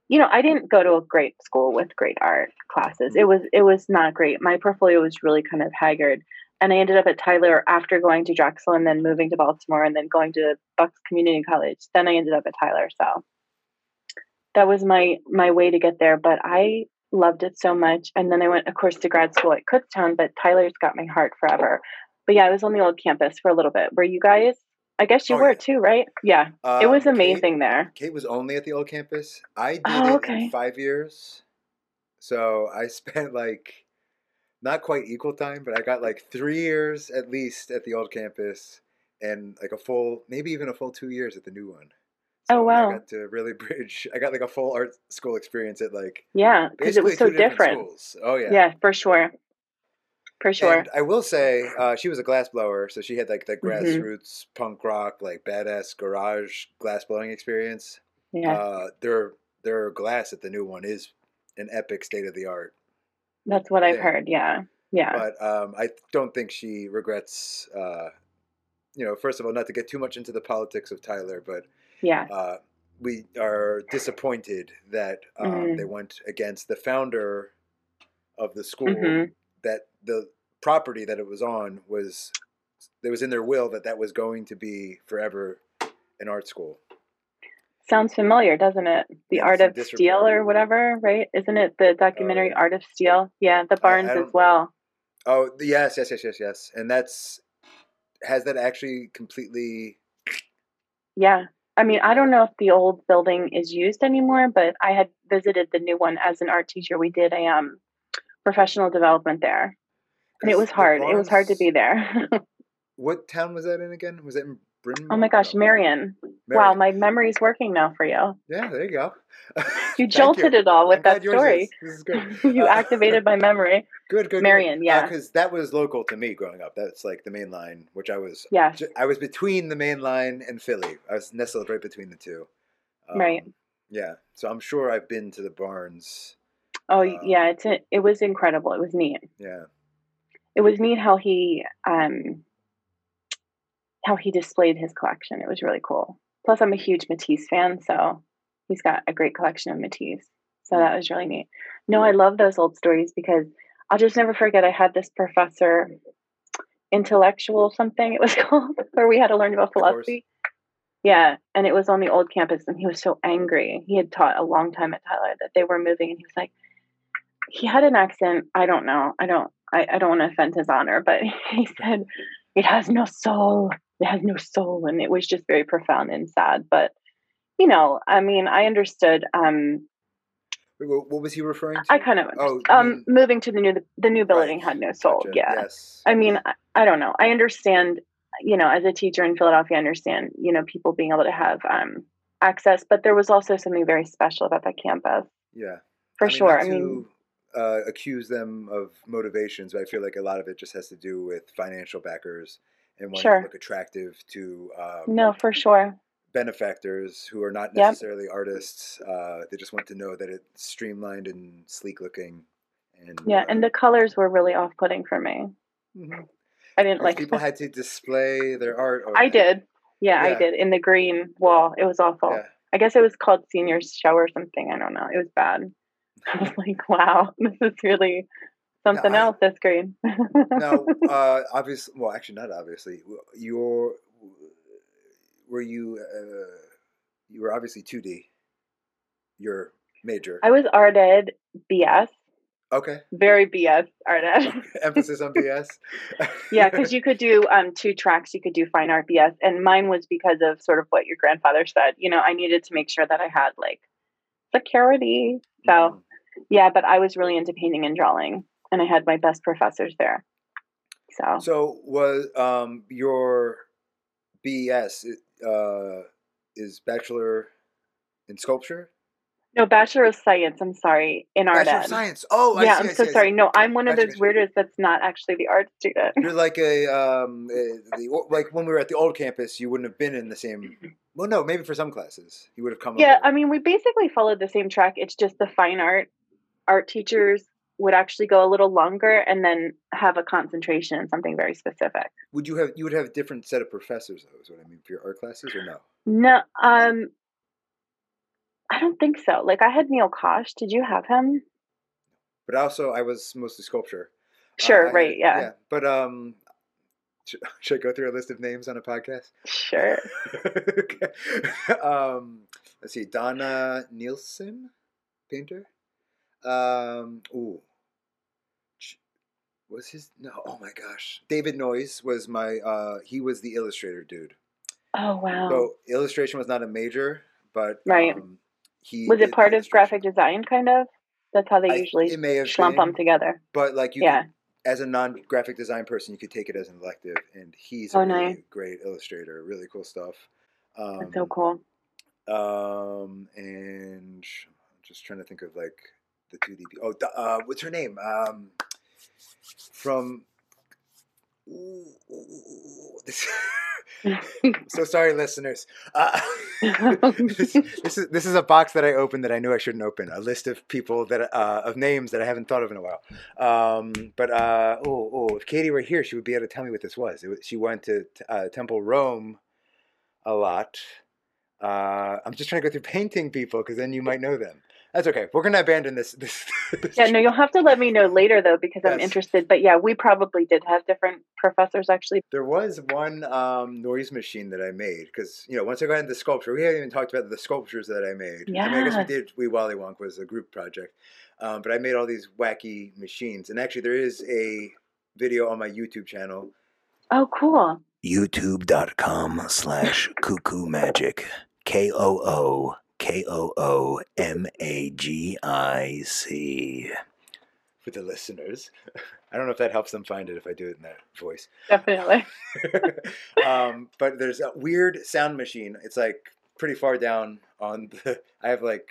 you know, I didn't go to a great school with great art classes. It was it was not great. My portfolio was really kind of haggard, and I ended up at Tyler after going to Drexel and then moving to Baltimore and then going to Bucks Community College. Then I ended up at Tyler. So that was my my way to get there. But I loved it so much. And then I went, of course, to grad school at Kutztown, but Tyler's got my heart forever. But yeah, I was on the old campus for a little bit. Were you guys? I guess you Oh, were yeah. too, right? Yeah. it Um, was Kate- amazing there. Kate was only at the old campus. I did Oh, it okay. five years. So I spent like not quite equal time, but I got like three years at least at the old campus and like a full, maybe even a full two years at the new one. Oh, wow. I got to really bridge. I got like a full art school experience at like Yeah, because it was so different different. schools. Oh yeah. Yeah. for sure. For sure. And I will say, uh, she was a glass blower, so she had like that Mhm. grassroots punk rock, like badass garage glass blowing experience. yeah, Uh, their their glass at the new one is an epic state of the art. that's what I've heard. Yeah. Yeah. But um, I don't think she regrets. Uh, you know, first of all, not to get too much into the politics of Tyler, but yeah. uh, we are disappointed that um, Mhm. they went against the founder of the school. Mhm. That the property that it was on was there was in their will that that was going to be forever an art school. Sounds familiar, doesn't it? The Yeah, Art of Steal or whatever, right? Isn't it the documentary yeah. Art of Steal? Yeah, the Barnes as well. Oh yes, yes, yes, yes, yes, and that's has that actually completely Yeah. I mean, I don't know if the old building is used anymore, but I had visited the new one as an art teacher. We did a um professional development there. And it was hard. It was hard to be there. What town was that in again? Was it in Bryn? oh my gosh. Merion. Wow, my memory's working now for you. Yeah, there you go. You jolted it all with I'm that story. is. This is good. you Uh, activated my memory. Good, good. Merion, yeah. Because that was local to me growing up. That's like the main line, which I was. Yeah. ju- I was between the main line and Philly. I was nestled right between the two. Right. Um, Yeah. So I'm sure I've been to the Barnes. Oh uh, yeah, it's a, it was incredible. It was neat. Yeah. It was neat how he um how he displayed his collection. It was really cool. Plus, I'm a huge Matisse fan, so he's got a great collection of Matisse. So mm. that was really neat. No, I love those old stories because I'll just never forget. I had this professor, intellectual something it was called, where we had to learn about philosophy. Yeah, and it was on the old campus, and he was so angry. He had taught a long time at Tyler that they were moving, and he was like, he had an accent. I don't know. I don't. I, I don't want to offend his honor, but he said, "It has no soul. It has no soul," and it was just very profound and sad. But you know, I mean, I understood. Um, What was he referring to? I kind of Oh, um mean- moving to the new the new building Right. had no soul. Gotcha. Yeah. Yes. I mean, I, I don't know. I understand, you know, as a teacher in Philadelphia, I understand, you know, people being able to have um, access, but there was also something very special about that campus Yeah. for I mean, sure. I mean, uh, accuse them of motivations, but I feel like a lot of it just has to do with financial backers and wanting Sure. to look attractive to um, no, for sure. benefactors who are not Yep. necessarily artists. Uh, they just want to know that it's streamlined and sleek looking. And Yeah, uh, and the colors were really off-putting for me. mhm. I didn't Like people had to display their art. I that. did. Yeah, I did in the green wall. It was awful. Yeah. I guess it was called seniors show or something. I don't know. It was bad. I was like, wow, this is really something I- else. This green. now, uh, obviously, well, actually, not obviously. You're were you uh, you were obviously two D. Your major. I was art ed BS, Okay. very BS art ed. Emphasis on BS. yeah, because you could do um, two tracks. You could do fine art BS, and mine was because of sort of what your grandfather said. You know, I needed to make sure that I had like security. So Mm. yeah, but I was really into painting and drawing, and I had my best professors there. So, So was um your BS uh is bachelor in sculpture? no bachelor of science. I'm sorry, in art Bachelor of science. Oh, I yeah, I so see, sorry. No, I'm one of those weirdos that's not actually the art student. You're like a um uh, the like when we were at the old campus, you wouldn't have been in the same. Well, no, maybe for some classes you would have come. Yeah, over. I mean, we basically followed the same track. It's just the fine art art teachers would actually go a little longer and then have a concentration in something very specific. Would you have you would have a different set of professors though? Is what I mean for your art classes or no? No, um, I don't think so. Like I had Neil Kosh. Did you have him? But also, I was mostly sculpture. Uh, Sure, had- right, yeah, But um, should, should I go through a list of names on a podcast? sure. okay. Um, let's see. Donna Nielsen, painter. Um, ooh. Was his no? Oh my gosh. David Noyes was my. Uh, he was the illustrator dude. Oh wow. So illustration was not a major, but Right. Um, he was it part of graphic design? Kind of. That's how they I- usually it may have slump been, them together. But like you, Yeah. could, as a non-graphic design person, you could take it as an elective, and he's Oh, a really nice. great illustrator. Really cool stuff. Um, That's so cool. Um, and I'm just trying to think of like the two DP. Oh, uh, what's her name? Um, from. Ooh, ooh, so sorry, listeners. Uh, this, this is this is a box that I opened that I knew I shouldn't open. A list of people that uh, of names that I haven't thought of in a while. Um, but uh, oh, oh, if Katie were here, she would be able to tell me what this was. Was she went to uh, Temple Rome a lot. Uh, I'm just trying to go through painting people because then you might know them. That's okay. We're gonna abandon this. this, this Yeah, no, you'll have to let me know later though because I'm interested. But yeah, we probably did have different professors actually. There was one um, noise machine that I made because you know once I got into sculpture, we haven't even talked about the sculptures that I made. I mean, I guess we did. We Wally Wonk was a group project, um, but I made all these wacky machines. And actually, there is a video on my YouTube channel. Oh, cool. youtube.com slash cuckoo magic k-o-o k-o-o m-a-g-i-c For the listeners, I don't know if that helps them find it if I do it in that voice. Definitely. um, but there's a weird sound machine. It's like pretty far down on the. I have like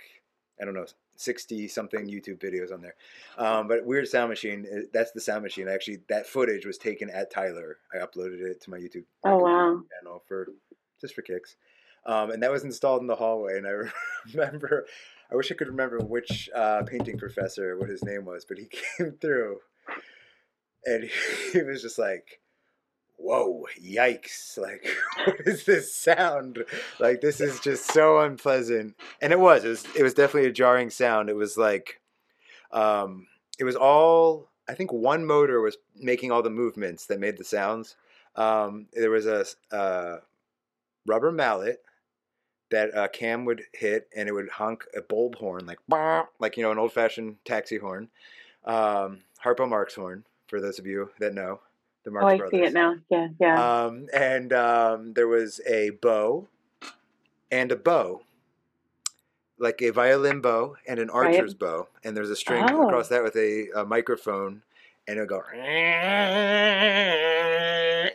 I don't know sixty something YouTube videos on there. Um, but weird sound machine. uh, That's the sound machine. Actually, that footage was taken at Tyler. I uploaded it to my YouTube. Oh, wow. Channel for just for kicks. Um, and that was installed in the hallway. And I remember, I wish I could remember which uh, painting professor, what his name was, but he came through, and he was just like, whoa, yikes. Like, what is this sound? Like, this is just so unpleasant. And it was, it was, it was definitely a jarring sound. It was like, um, it was all, I think one motor was making all the movements that made the sounds. Um, there was a uh, rubber mallet that uh, Cam would hit, and it would honk a bulb horn, like, "Bah," like, you know, an old fashioned taxi horn. Um, Harpo Marx horn, for those of you that know the Marx Oh, I Brothers. see it now. Yeah, yeah. Um, and um, there was a bow and a bow, like a violin bow and an Right. archer's bow. And there's a string Oh. across that with a, a microphone, and it'll go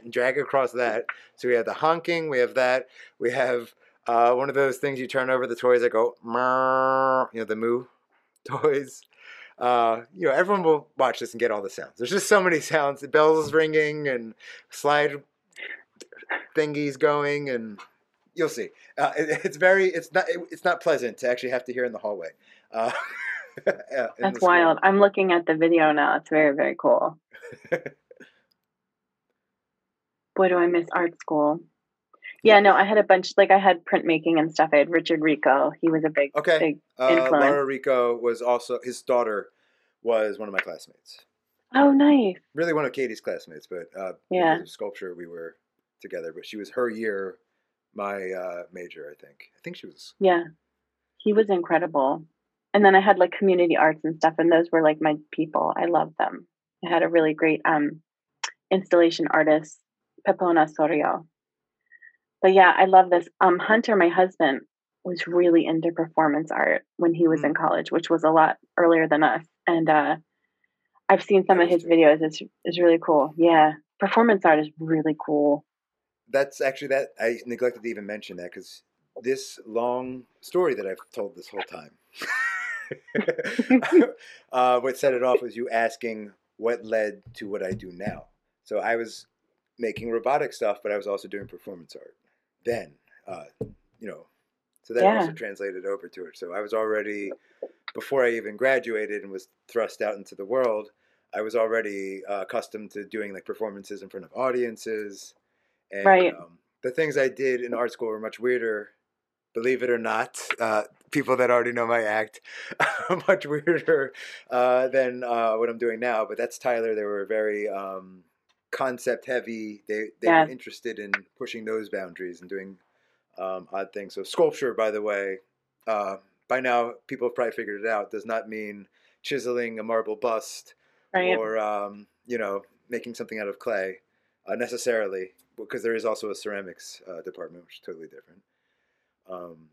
and drag across that. So we have the honking, we have that, we have Uh, one of those things you turn over the toys that go, "Meow," you know, the moo toys. Uh, you know, everyone will watch this and get all the sounds. There's just so many sounds. The bells ringing and slide thingies going, and you'll see. Uh, it, it's very, it's not, it, it's not pleasant to actually have to hear in the hallway. Uh, uh, in That's wild. I'm looking at the video now. It's very, very cool. Boy, do I miss art school. Yeah, no, I had a bunch, like I had printmaking and stuff. I had Richard Rico. He was a big, Okay. big. Uh, Laura Rico was also his daughter was one of my classmates. Oh, nice. Really one of Katie's classmates, but uh, Yeah. because of sculpture we were together. But she was her year, my uh, major. I think. I think she was. Yeah. He was incredible. And then I had like community arts and stuff, and those were like my people. I loved them. I had a really great um installation artist, Pepón Osorio. But yeah, I love this. Um Hunter, my husband, was really into performance art when he was in college, which was a lot earlier than us. And uh I've seen some I of his too. videos. It's it's really cool. Yeah. Performance art is really cool. That's actually that I neglected to even mention that because this long story that I've told this whole time. uh, what set it off was you asking what led to what I do now. So I was making robotic stuff, but I was also doing performance art. Then, uh, you know, so that Yeah. also translated over to it. So I was already before I even graduated and was thrust out into the world. I was already uh, accustomed to doing like performances in front of audiences, and Right. um, the things I did in art school were much weirder. Believe it or not, uh, people that already know my act, much weirder uh, than uh, what I'm doing now. But that's Tyler. They were very um, concept heavy. They they Yes. were interested in pushing those boundaries and doing um, odd things. So sculpture, by the way, uh, by now people have probably figured it out. Does not mean chiseling a marble bust Right. or um, you know making something out of clay uh, necessarily, because there is also a ceramics uh, department, which is totally different. Um,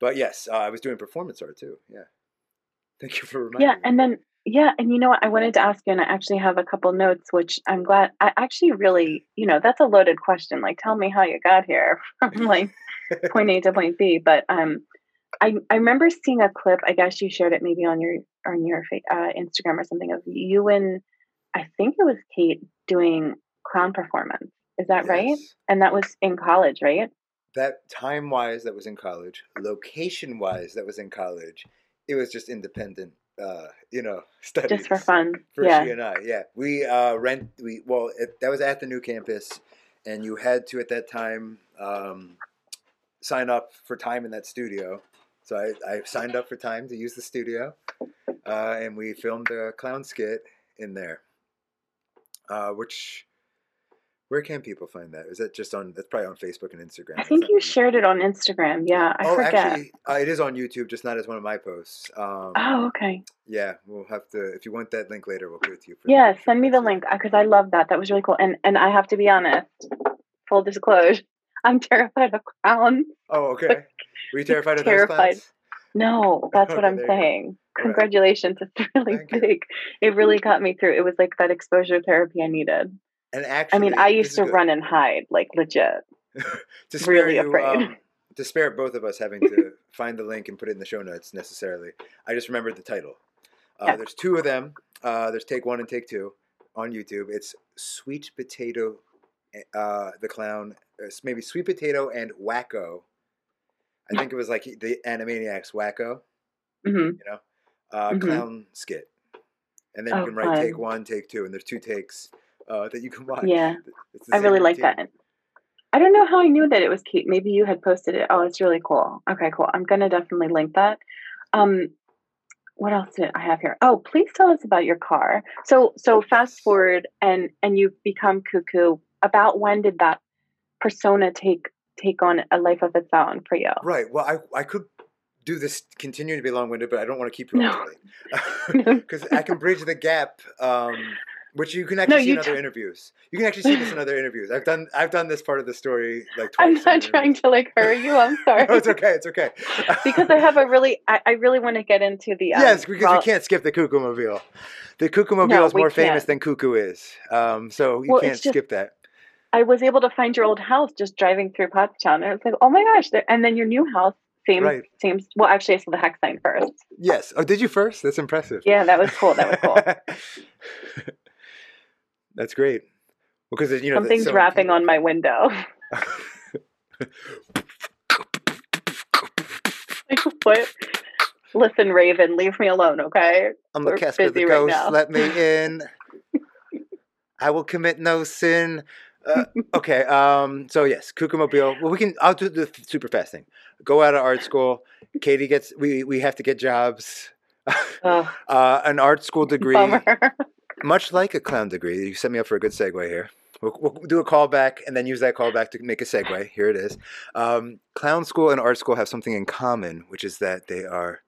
but yes, uh, I was doing performance art too. Yeah, thank you for reminding yeah me. and then yeah and you know what i wanted to ask you and i actually have a couple notes which i'm glad i actually really you know that's a loaded question like tell me how you got here from like point a to point b but um i i remember seeing a clip i guess you shared it maybe on your on your uh, instagram or something of you and i think it was kate doing clown performance is that right and that was in college right That time wise, that was in college. Location wise, that was in college. It was just independent, uh, you know, studies. just for fun For yeah she and I, yeah. We uh, rent. We well, it, that was at the new campus, and you had to at that time um, sign up for time in that studio. So I, I signed up for time to use the studio, uh, and we filmed a clown skit in there. Uh, which, where can people find that? Is that just on? That's probably on Facebook and Instagram. i think you shared it on instagram yeah i oh, forget actually, uh, it is on YouTube, just not as one of my posts. Um, oh okay Yeah, we'll have to. If you want that link later, we'll give it to you. For Yeah, send me the link because I love that. That was really cool. And and I have to be honest, full disclosure, I'm terrified of clowns. Oh, okay. Were you terrified of Terrified. those clowns? No, that's what I'm you saying. All right. Congratulations, it's really Thank you. big. It really got me through. It was like that exposure therapy I needed. And actually, I mean, I used to good. run and hide, like legit. to spare really you, afraid. um, to spare both of us having to find the link and put it in the show notes necessarily. I just remembered the title. Uh, Yeah. There's two of them. Uh, there's take one and take two on YouTube. It's Sweet Potato, uh, the clown, uh, maybe Sweet Potato and Wacko. I think it was like the Animaniacs Wacko. hmm you know, uh, Mhm. clown skit. And then you Oh, can write take one, take two, and there's two takes uh, that you can watch. Yeah, I really like routine. that. I don't know how I knew that it was Kate. Maybe you had posted it. Oh, it's really cool. Okay, cool. I'm gonna definitely link that. Um, what else did I have here? Oh, please tell us about your car. So, so fast forward, and and you become cuckoo. About when did that persona take take on a life of its own for you? Right. Well, I, I could do this, continue to be long winded, but I don't want to keep you No. up late. Because I can bridge the gap. Um, which you can actually see in other t- interviews. You can actually see this in other interviews. I've done I've done this part of the story like twice. I'm not trying to like hurry you. I'm sorry. no, it's okay. It's okay. because I have a really, I, I really want to get into the. Um, yes, because raw- we can't skip the Cuckoo Mobile. The Cuckoo Mobile No, is more famous than Cuckoo is. Um, so you Well, can't just- skip that. I was able to find your old house just driving through Pottstown. And I was like, oh my gosh. And then your new house, same, Right. same. Well, actually, I saw the hex sign first. Yes. Oh, did you first? That's impressive. Yeah, that was cool. That was cool. That's great. Because you know that's Something's so rapping on my window. Like, what? Listen, Raven, leave me alone, okay? I'm the We're Casper the busy right ghost. Let me in. I will commit no sin. Uh, okay. Um. So yes, Cuckoo Mobile. Well, we can. I'll do the super fast thing. Go out of art school. Katie gets. We we have to get jobs. Ugh, Uh, an art school degree, bummer. Much like a clown degree. You set me up for a good segue here. We'll, we'll do a callback and then use that callback to make a segue. Here it is. Um, clown school and art school have something in common, which is that they are,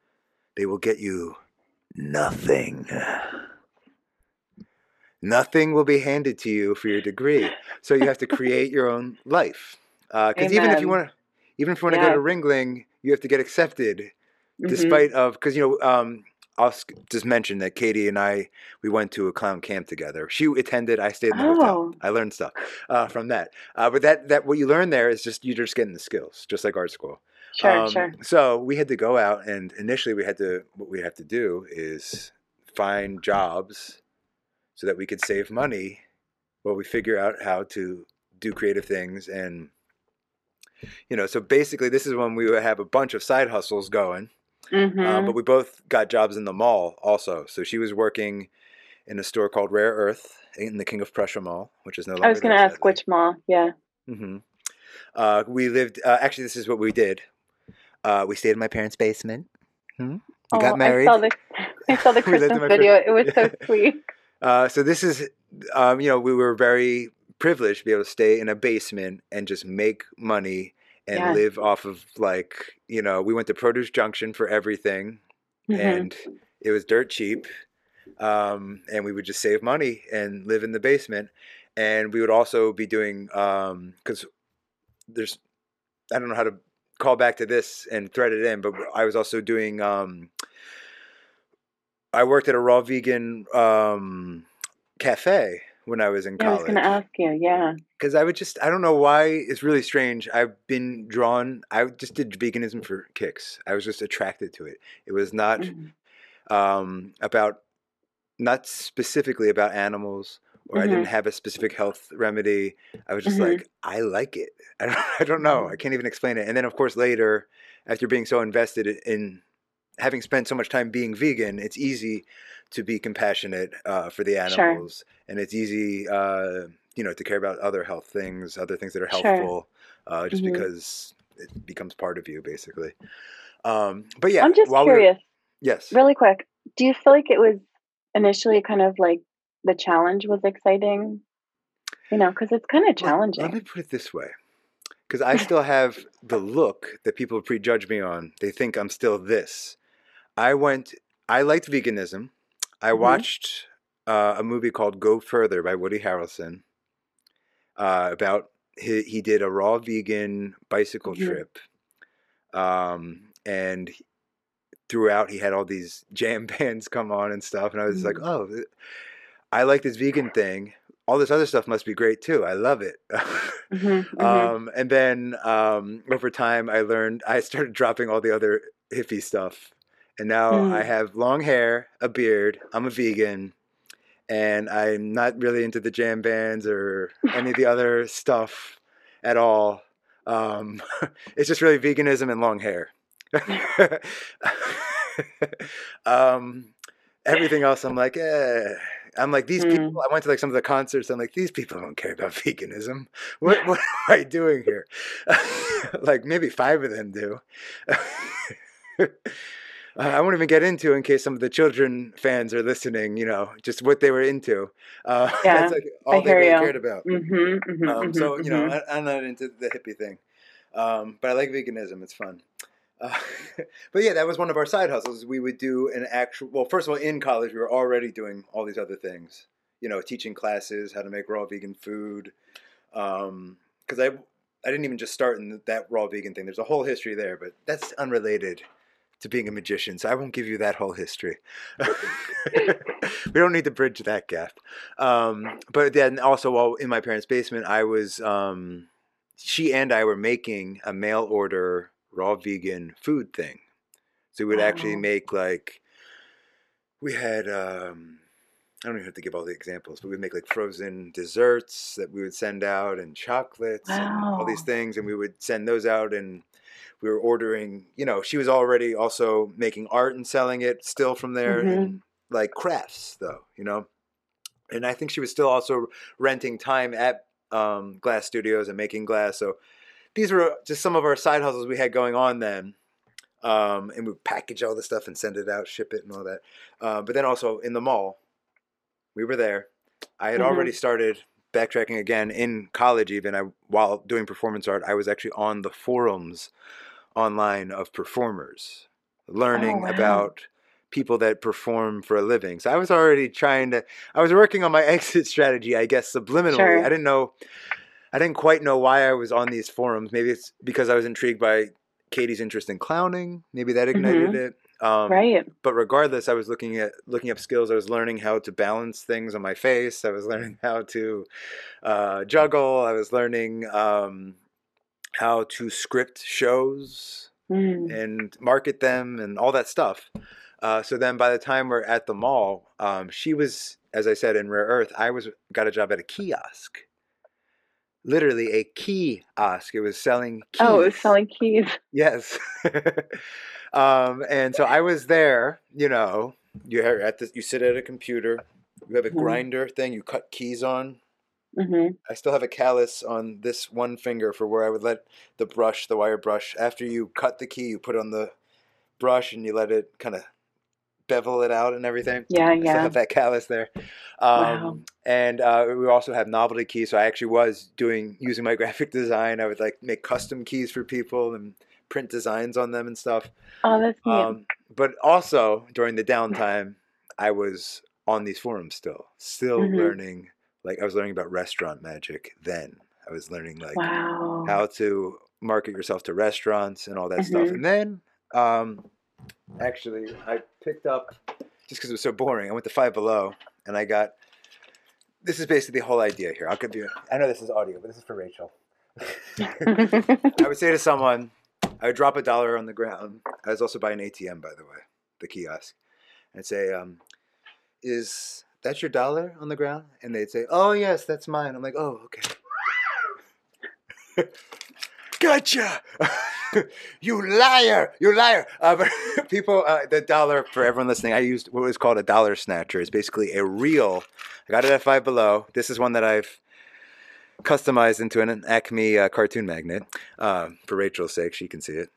they will get you Nothing. Nothing will be handed to you for your degree. So you have to create your own life. Because even if you want to, even if you want to go to Ringling, you have to get accepted, Mhm. despite of because you know. Um, I'll just mention that Katie and I we went to a clown camp together. She attended. I stayed in the hotel. Oh. I learned stuff uh, from that. Uh, but that that what you learn there is just you're just getting the skills, just like art school. Sure, Um, sure. So we had to go out, and initially we had to. What we have to do is find jobs so that we could save money while we figure out how to do creative things. And you know, so basically, this is when we would have a bunch of side hustles going. Hmm Um, but we both got jobs in the mall also. So she was working in a store called Rare Earth in the King of Prussia Mall, which is no longer. I was going to ask sadly. which mall. Yeah. hmm Uh, we lived. Uh, actually, this is what we did. Uh, we stayed in my parents' basement. Hmm? We got Oh, married. I saw the, I saw the We lived in Christmas video. It was so sweet. Uh, so this is, um, you know, we were very privileged to be able to stay in a basement and just make money and Yes. live off of like, you know, we went to Produce Junction for everything, Mhm. and it was dirt cheap. Um, and we would just save money and live in the basement. And we would also be doing because there's I don't know how to call back to this and thread it in, but I was also doing um, I worked at a raw vegan um, cafe when I was in college. I was going to ask you. Yeah. because I would just I don't know why it's really strange. I've been drawn. I just did veganism for kicks. I was just attracted to it. It was not Mhm. um, about not specifically about animals or I didn't have a specific health remedy. I was just Mhm. like, I like it. I don't, I don't know. I can't even explain it. And then, of course, later, after being so invested in having spent so much time being vegan, it's easy to be compassionate uh, for the Sure. animals, and it's easy, uh, you know, to care about other health things, other things that are Sure. helpful, uh, just Mhm. because it becomes part of you, basically. Um, but yeah, I'm just while we were- curious, yes. really quick. Do you feel like it was initially kind of like the challenge was exciting? You know, because it's kind of challenging. Let, me put it this way. Because I still have the look that people prejudge me on. They think I'm still this. I went, I liked veganism. I Mhm. watched uh, a movie called Go Further by Woody Harrelson uh, about, he, he did a raw vegan bicycle Mhm. trip. Um, and throughout, he had all these jam bands come on and stuff. And I was like, Mhm. oh, I like this vegan thing. All this other stuff must be great too. I love it. Mhm, mhm. Um, and then um, over time, I learned I started dropping all the other hippie stuff, and now I Mm. have long hair, a beard. I'm a vegan, and I'm not really into the jam bands or any of the other stuff at all. Um, it's just really veganism and long hair. um, everything else, I'm like, eh. I'm like these Mm. people. I went to like some of the concerts. I'm like these people don't care about veganism. What what am I doing here? like maybe five of them do. Uh, I won't even get into in case some of the children fans are listening. You know, just what they were into. Uh, Yeah, that's like all they really you. cared about. Mhm, mhm, Um, mhm, so you know, mhm. I, I'm not into the hippie thing, um, but I like veganism. It's fun. Uh, but yeah, that was one of our side hustles. We would do an actual. Well, first of all, in college, we were already doing all these other things. You know, teaching classes how to make raw vegan food. Because I, I didn't even just start in that raw vegan thing. There's a whole history there, but that's unrelated to being a magician, so I won't give you that whole history. we don't need to bridge that gap. Um, but then also, while in my parents' basement, I was um, she and I were making a mail order raw vegan food thing. So we would actually make like we had um, I don't even have to give all the examples, but we'd make like frozen desserts that we would send out and chocolates and all these things, and we would send those out and we were ordering. You know, she was already also making art and selling it still from there, Mhm. and like crafts though, you know. And I think she was still also renting time at um, Glass Studios and making glass. So these were just some of our side hustles we had going on then. Um, and we package all the stuff and send it out, ship it, and all that. Uh, but then also in the mall, we were there. I had Mhm. already started backtracking again in college. Even I, while doing performance art, I was actually on the forums online of performers, oh, learning Oh, wow. about people that perform for a living. So I was already trying to. I was working on my exit strategy, I guess, subliminally. Sure. I didn't know. I didn't quite know why I was on these forums. Maybe it's because I was intrigued by Katie's interest in clowning. Maybe that ignited mm-hmm. it. Um, right. but regardless, I was looking at looking up skills. I was learning how to balance things on my face. I was learning how to uh, juggle. I was learning um, how to script shows Mm. and market them and all that stuff. Uh, so then, by the time we're at the mall, um, she was, as I said, in Rare Earth. I was got a job at a kiosk, literally a kiosk. It was selling keys. Oh, it was selling keys. Yes. um, and so I was there, you know, you at this, you sit at a computer, you have a Mhm. grinder thing, you cut keys on. hmm I still have a callus on this one finger for where I would let the brush, the wire brush, after you cut the key, you put on the brush and you let it kind of bevel it out and everything. Yeah, I still yeah. have that callus there. Um, Wow. And uh, we also have novelty keys. So I actually was doing using my graphic design. I would like make custom keys for people and print designs on them and stuff. Oh, that's neat. Um, but also during the downtime, I was on these forums still, still Mhm. learning. Like I was learning about restaurant magic then. I was learning like wow. how to market yourself to restaurants and all that stuff. Mhm. And then, um, actually, I picked up just because it was so boring. I went to Five Below and I got. This is basically the whole idea here. I'll give you. I know this is audio, but this is for Rachel. I would say to someone, I would drop a dollar on the ground. I was also by an ATM, by the way, the kiosk. I'd say, um, "Is that your dollar on the ground?" And they'd say, "Oh yes, that's mine." I'm like, "Oh okay." gotcha. you liar! You liar! Uh, people, uh, the dollar for everyone listening, I used what was called a dollar snatcher. It's basically a reel. I got it at Five Below. This is one that I've customized into an Acme uh, cartoon magnet. Uh, for Rachel's sake, she can see it.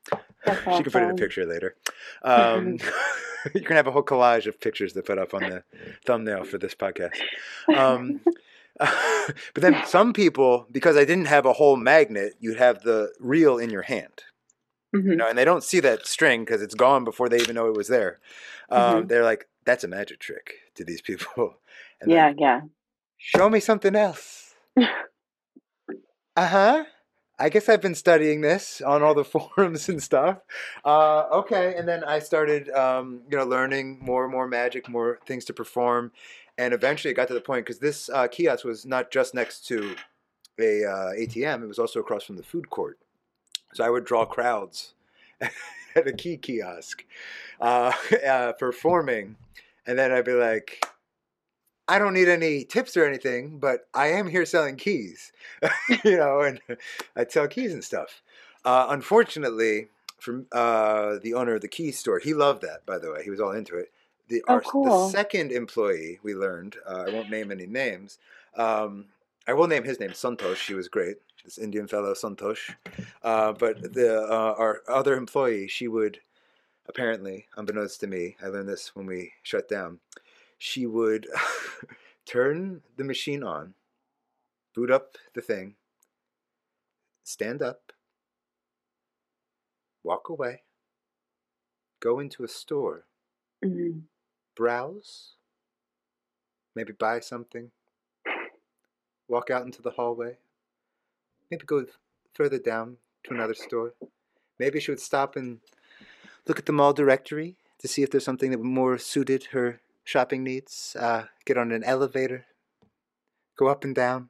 That's She can put it in a picture later. Um, you can have a whole collage of pictures to put up on the thumbnail for this podcast. Um, but then some people, because I didn't have a whole magnet, you'd have the reel in your hand. You Mhm. know, and they don't see that string because it's gone before they even know it was there. Um, They're like, "That's a magic trick" to these people. And Yeah, yeah. Show me something else. Uh huh. I guess I've been studying this on all the forums and stuff. Uh, okay, and then I started, um, you know, learning more and more magic, more things to perform, and eventually it got to the point because this uh, kiosk was not just next to a uh, ATM; it was also across from the food court. So I would draw crowds at a key kiosk, uh, uh, performing, and then I'd be like, I don't need any tips or anything, but I am here selling keys, you know, and I sell keys and stuff. Uh, unfortunately, from uh, the owner of the key store, he loved that. By the way, he was all into it. The, Oh, our, the second employee we learned, uh, I won't name any names. Um, I will name his name, Santosh. He was great. This Indian fellow, Santosh. Uh, but the uh, our other employee, she would apparently, unbeknownst to me, I learned this when we shut down. She would turn the machine on, boot up the thing, stand up, walk away, go into a store, Mhm. browse, maybe buy something, walk out into the hallway, maybe go further down to another store. Maybe she would stop and look at the mall directory to see if there's something that more suited her shopping needs. Uh, get on an elevator, go up and down.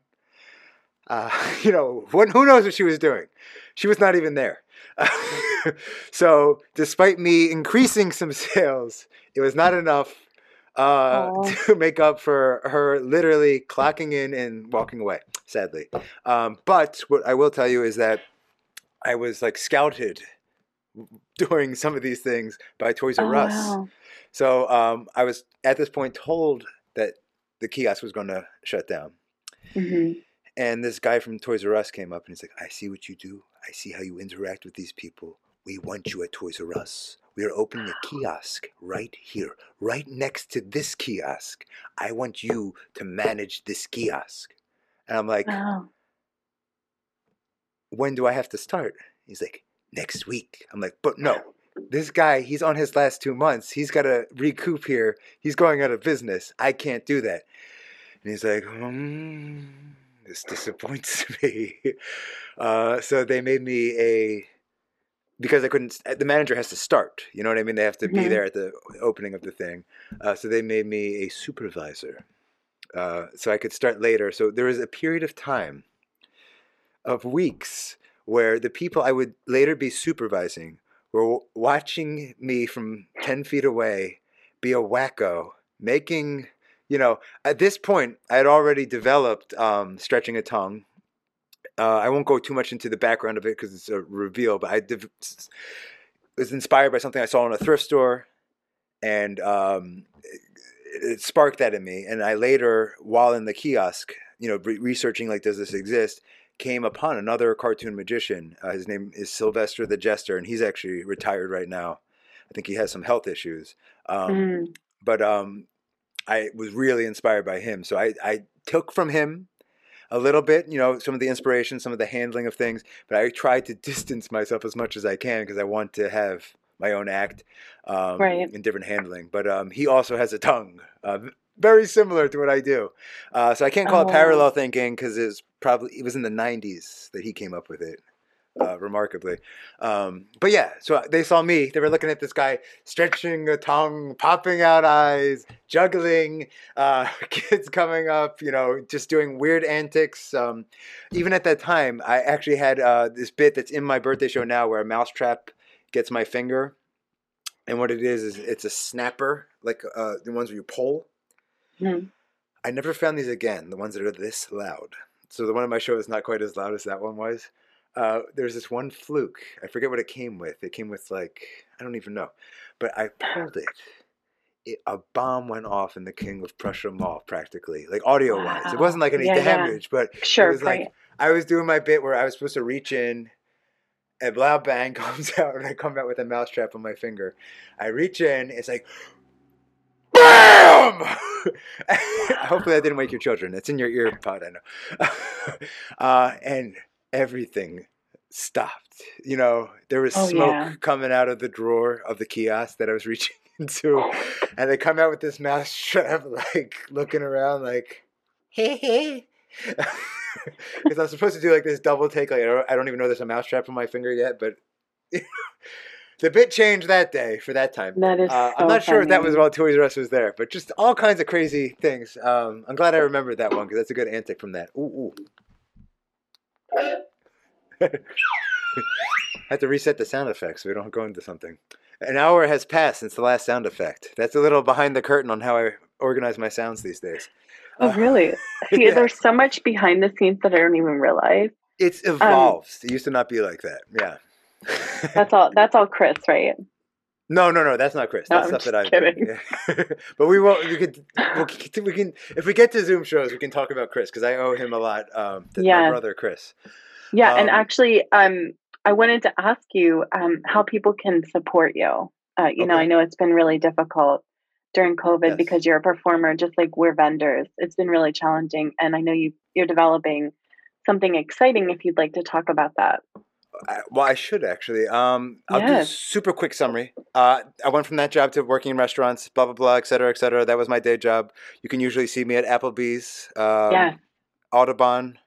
Uh, you know, what, who knows what she was doing? She was not even there. so, despite me increasing some sales, it was not enough uh, to make up for her literally clocking in and walking away, sadly. Um, but what I will tell you is that I was like scouted doing some of these things by Toys R Oh, Us. wow. So um, I was at this point told that the kiosk was going to shut down. Mhm. And this guy from Toys R Us came up and he's like, I see what you do. I see how you interact with these people. We want you at Toys R Us. We are opening a kiosk right here, right next to this kiosk. I want you to manage this kiosk. And I'm like, Wow. when do I have to start? He's like, next week. I'm like, but no, this guy, he's on his last two months. He's got to recoup here. He's going out of business. I can't do that. And he's like, hmm, this disappoints me. Uh, so they made me a, because I couldn't, the manager has to start. You know what I mean? They have to be Mhm. there at the opening of the thing. Uh, so they made me a supervisor. Uh, so I could start later. So there was a period of time of weeks where the people I would later be supervising were watching me from 10 feet away be a wacko, making, you know, at this point, I had already developed um, stretching a tongue. Uh, I won't go too much into the background of it because it's a reveal, but I s- was inspired by something I saw in a thrift store, and um, it, it sparked that in me. And I later, while in the kiosk, you know, re- researching like, does this exist? Came upon another cartoon magician. Uh, his name is Sylvester the Jester, and he's actually retired right now. I think he has some health issues. Um, Mm. But um, I was really inspired by him. So I, I took from him a little bit, you know, some of the inspiration, some of the handling of things, but I tried to distance myself as much as I can because I want to have my own act um, Right. in different handling. But um, he also has a tongue. Uh, very similar to what I do, uh, so I can't call Oh. it parallel thinking because it's probably it was in the '90s that he came up with it, uh, remarkably. Um, but yeah, so they saw me. They were looking at this guy stretching a tongue, popping out eyes, juggling, uh, kids coming up, you know, just doing weird antics. Um, even at that time, I actually had uh, this bit that's in my birthday show now where a mousetrap gets my finger. And what it is, is it's a snapper, like uh, the ones where you pull. Mhm. I never found these again, the ones that are this loud. So the one in my show is not quite as loud as that one was. Uh, there's this one fluke. I forget what it came with. It came with like I don't even know, but I pulled it. it a bomb went off in the King of Prussia Mall, practically, like audio wise. It wasn't like any Yeah, yeah. damage, but Sure, it was like-. I was doing my bit where I was supposed to reach in, and loud bang comes out, and I come out with a mousetrap on my finger. I reach in, it's like, BAM! Hopefully, that didn't wake your children. It's in your ear pod, I know. uh, and everything stopped. You know, there was Oh, smoke yeah. coming out of the drawer of the kiosk that I was reaching into, and they come out with this mousetrap, like looking around, like. Hey, hey. Because I'm supposed to do like this double take. Like I don't, I don't even know there's a mousetrap on my finger yet, but the bit changed that day for that time. That is Uh, so I'm not sure if that was while Toys R Us was there, but just all kinds of crazy things. Um, I'm glad I remembered that one because that's a good antic from that. Ooh, ooh. Had to reset the sound effects so we don't go into something. An hour has passed since the last sound effect. That's a little behind the curtain on how I organize my sounds these days. Oh, Uh, really? See, yeah. There's so much behind the scenes that I don't even realize. It's evolved. it used to not be like that. Yeah. That's all. That's all, Chris, right? no, no, no. That's not Chris. No, That's I'm stuff that I just do. kidding. Yeah. but we won't. We could. We'll, we can. If we get to Zoom shows, we can talk about Chris because I owe him a lot. Um, to my Yeah. brother Chris. Yeah, and Um, actually, um, I wanted to ask you um, how people can support you. Uh, you know, I know it's been really difficult during COVID Yes. because you're a performer, just like we're vendors. It's been really challenging, and I know you you're developing something exciting. If you'd like to talk about that, well, I should actually. Um, I'll do a super quick summary. Uh, I went from that job to working in restaurants, blah blah blah, et cetera, et cetera. That was my day job. You can usually see me at Applebee's, um, Yeah. Audubon.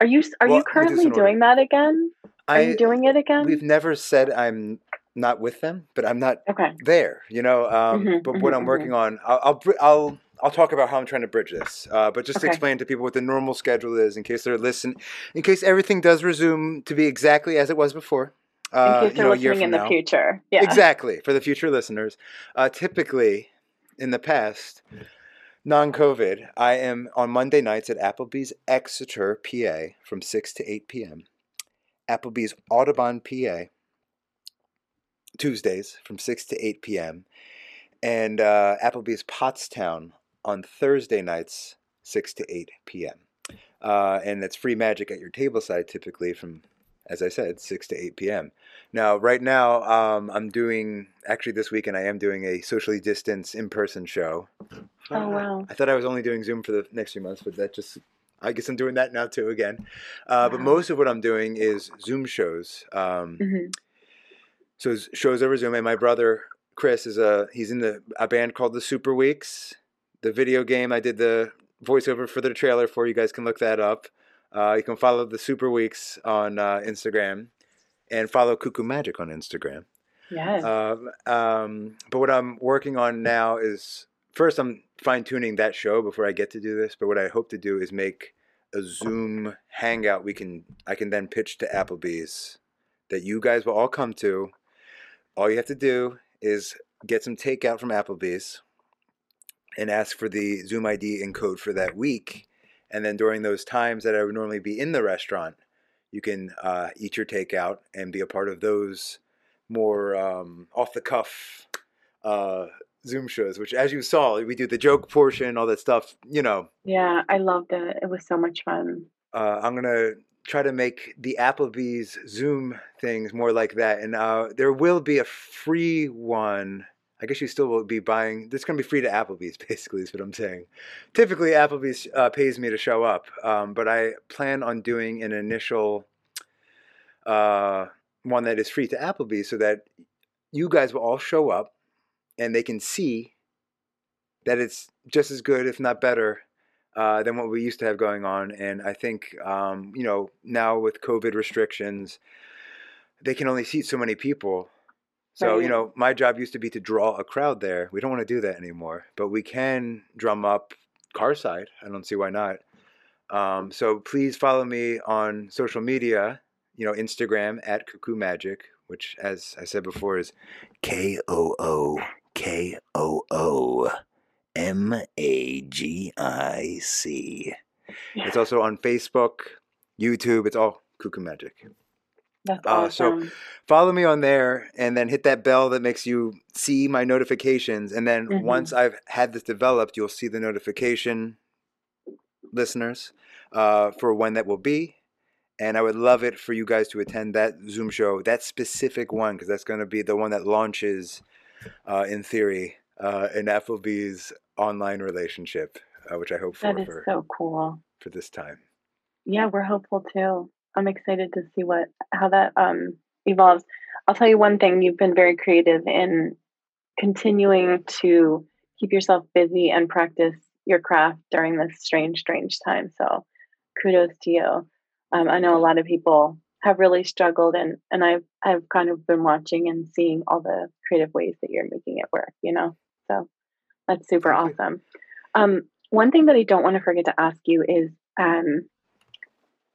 are you are Well, you currently doing that again? Are I you doing it again? we've never said I'm not with them, but I'm not Okay. there. You know. Um, Mhm, but what mhm, I'm working on, I'll, I'll I'll I'll talk about how I'm trying to bridge this. Uh, but just to explain to people what the normal schedule is, in case they're listening, in case everything does resume to be exactly as it was before. In Uh, case you they're know, a year listening in from the now. future. Yeah. Exactly for the future listeners. Uh, typically, in the past, non-COVID, I am on Monday nights at Applebee's Exeter, PA, from six to eight p.m. Applebee's Audubon, PA, Tuesdays from six to eight p.m. And uh, Applebee's Pottstown on Thursday nights, six to eight p.m. Uh, and that's free magic at your tableside typically from, as I said, six to eight p.m. Now, right now, um, I'm doing actually this weekend. I am doing a socially distanced in-person show. Oh, wow. I thought I was only doing Zoom for the next few months, but that just I guess I'm doing that now too again. Uh, But most of what I'm doing is Zoom shows. Um, Mhm. so shows over Zoom, and my brother Chris is a he's in the a band called the Super Weeks. The video game I did the voiceover for the trailer for. You guys can look that up. Uh, you can follow the Super Weeks on uh, Instagram, and follow Cuckoo Magic on Instagram. Yes. Um, um, but what I'm working on now is first I'm fine tuning that show before I get to do this. But what I hope to do is make a Zoom hangout we can I can then pitch to Applebee's that you guys will all come to. All you have to do is get some takeout from Applebee's and ask for the Zoom ID and code for that week. And then during those times that I would normally be in the restaurant, you can uh, eat your takeout and be a part of those more um, off the cuff uh, Zoom shows, which, as you saw, we do the joke portion, all that stuff. You know, yeah, I loved it. It was so much fun. uh, I'm gonna try to make the Applebee's Zoom things more like that, and uh, there will be a free one. I guess you still will be buying. This is gonna be free to Applebee's, basically, is what I'm saying. Typically, Applebee's uh, pays me to show up, um, but I plan on doing an initial uh, one that is free to Applebee's, so that you guys will all show up, and they can see that it's just as good, if not better, uh, than what we used to have going on. And I think, um, you know, now with COVID restrictions, they can only seat so many people. So, you know, my job used to be to draw a crowd there. We don't want to do that anymore, but we can drum up Carside. I don't see why not. Um, so please follow me on social media, you know, Instagram at Cuckoo Magic, which, as I said before, is K O O K O O M A G I C. It's also on Facebook, YouTube. It's all Cuckoo Magic. That's Uh, so- Follow me on there and then hit that bell that makes you see my notifications. And then Mhm. once I've had this developed, you'll see the notification, listeners, uh, for when that will be. And I would love it for you guys to attend that Zoom show, that specific one, because that's going to be the one that launches, uh, in theory, uh, an Applebee's online relationship, uh, which I hope for That is for, so cool. for this time. Yeah, we're hopeful too. I'm excited to see what how that um evolves. I'll tell you one thing, you've been very creative in continuing to keep yourself busy and practice your craft during this strange, strange time. So kudos to you. Um, I know a lot of people have really struggled and and I've I've kind of been watching and seeing all the creative ways that you're making it work, you know. So that's super Thank awesome. Um, one thing that I don't want to forget to ask you is um,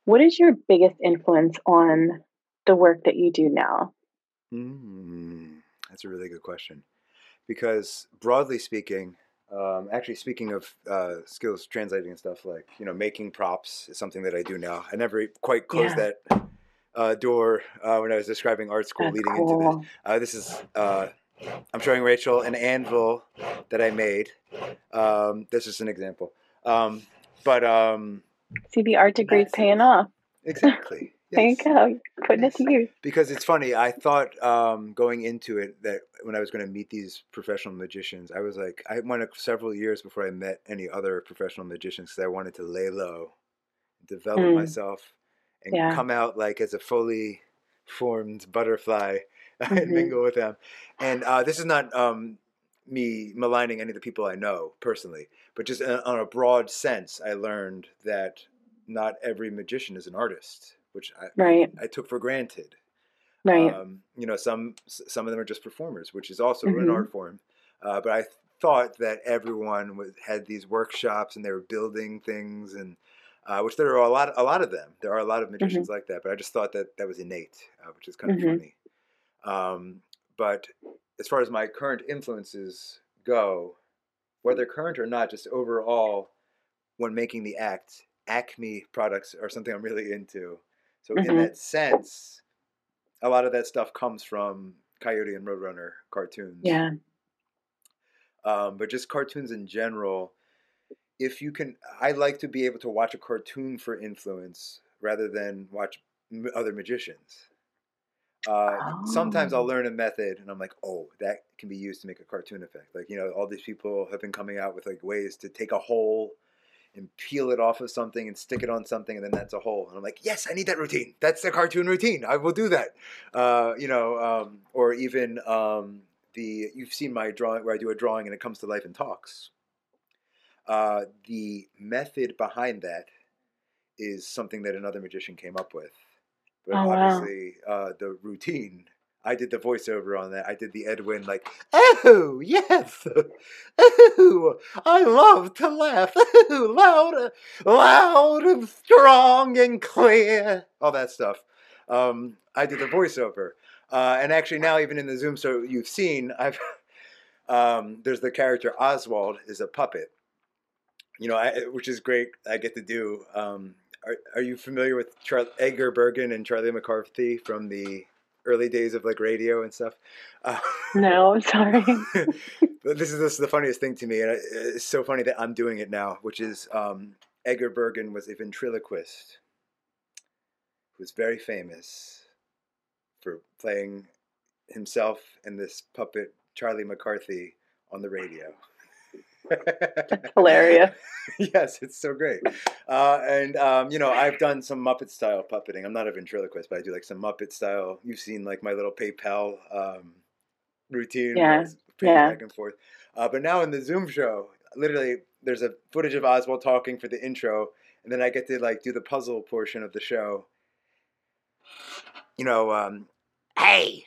what is your biggest influence on the work that you do now? Mm, that's a really good question. Because broadly speaking, um, actually speaking of uh, skills translating and stuff like you know making props is something that I do now. I never quite closed Yeah. that uh, door uh, when I was describing art school That's leading into this. Uh, this is uh, I'm showing Rachel an anvil that I made. Um, this is an example. Um, but um, See the art degree Yes. paying off. exactly. There you yes. go. Putting it to use. because it's funny. I thought um, going into it that when I was going to meet these professional magicians, I was like, I went several years before I met any other professional magicians because I wanted to lay low, develop Mm. myself, and Yeah. come out like as a fully formed butterfly Mhm. and mingle with them. And uh, this is not um, me maligning any of the people I know personally, but just uh, on a broad sense, I learned that not every magician is an artist, which I, Right. I took for granted. Right. Um, you know, some some of them are just performers, which is also an Mhm. art form. Uh, but I thought that everyone was, had these workshops and they were building things, and uh, which there are a lot a lot of them. There are a lot of magicians like that. But I just thought that that was innate, uh, which is kind of Mhm. funny. Um, but as far as my current influences go, whether current or not, just overall, when making the act, Acme products are something I'm really into. So in Mhm. that sense, a lot of that stuff comes from Coyote and Roadrunner cartoons. yeah. Um, but just cartoons in general. If you can, I like to be able to watch a cartoon for influence rather than watch other magicians. Uh, Sometimes I'll Oh. learn a method and I'm like, oh, that can be used to make a cartoon effect. Like, you know, all these people have been coming out with like ways to take a hole and peel it off of something and stick it on something and then that's a hole. And I'm like, yes, I need that routine. That's the cartoon routine. I will do that. Uh, you know, um, or even um, the, you've seen my drawing where I do a drawing and it comes to life and talks. Uh, the method behind that is something that another magician came up with. But Oh, wow. obviously, uh, the routine, I did the voiceover on that. I did the Edwin, like, oh, yes. Oh, I love to laugh. Oh, loud, loud and strong and clear. All that stuff. Um, I did the voiceover. Uh, and actually, now, even in the Zoom so you've seen, I've. Um, there's the character Oswald is a puppet, you know, I, which is great. I get to do. Um, are, are you familiar with Char- Edgar Bergen and Charlie McCarthy from the early days of like radio and stuff? Uh, No, I'm sorry. but this is this is the funniest thing to me, and it's so funny that I'm doing it now. Which is um, Edgar Bergen was a ventriloquist who was very famous for playing himself and this puppet Charlie McCarthy on the radio. Hilarious. yes, it's so great. Uh, and um, you know, I've done some Muppet style puppeting. I'm not a ventriloquist, but I do like some Muppet style. You've seen like my little PayPal um, routine, Yeah, yeah. back and forth. Uh, but now in the Zoom show, literally, there's a footage of Oswald talking for the intro, and then I get to like do the puzzle portion of the show. You know, um, Hey,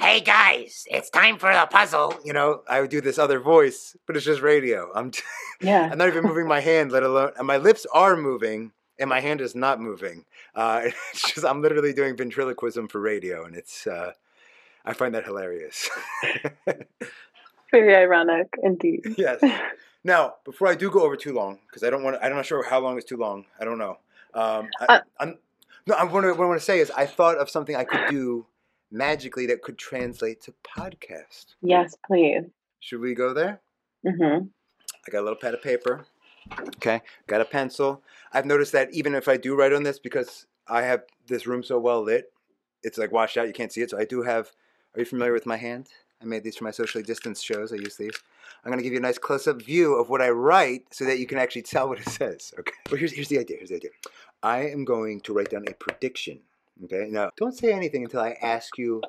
hey guys, it's time for the puzzle. you know, I would do this other voice, but it's just radio. I'm. T- Yeah. I'm not even moving my hand, let alone, and my lips are moving, and my hand is not moving. Uh, it's just I'm literally doing ventriloquism for radio, and it's uh, I find that hilarious. Very ironic indeed. yes. Now, before I do go over too long, because I don't want, I'm not sure how long is too long. I don't know. Um, I, Uh, I'm no. I want to. What I want to say is, I thought of something I could do magically that could translate to podcast. Yes, please. Should we go there? Mm-hmm. I got a little pad of paper. Okay. Got a pencil. I've noticed that even if I do write on this, because I have this room so well lit, it's like washed out. You can't see it. So I do have. Are you familiar with my hand? I made these for my socially distanced shows. I use these. I'm going to give you a nice close up view of what I write so that you can actually tell what it says. Okay. But here's, here's the idea. Here's the idea. I am going to write down a prediction. Okay. Now, don't say anything until I ask you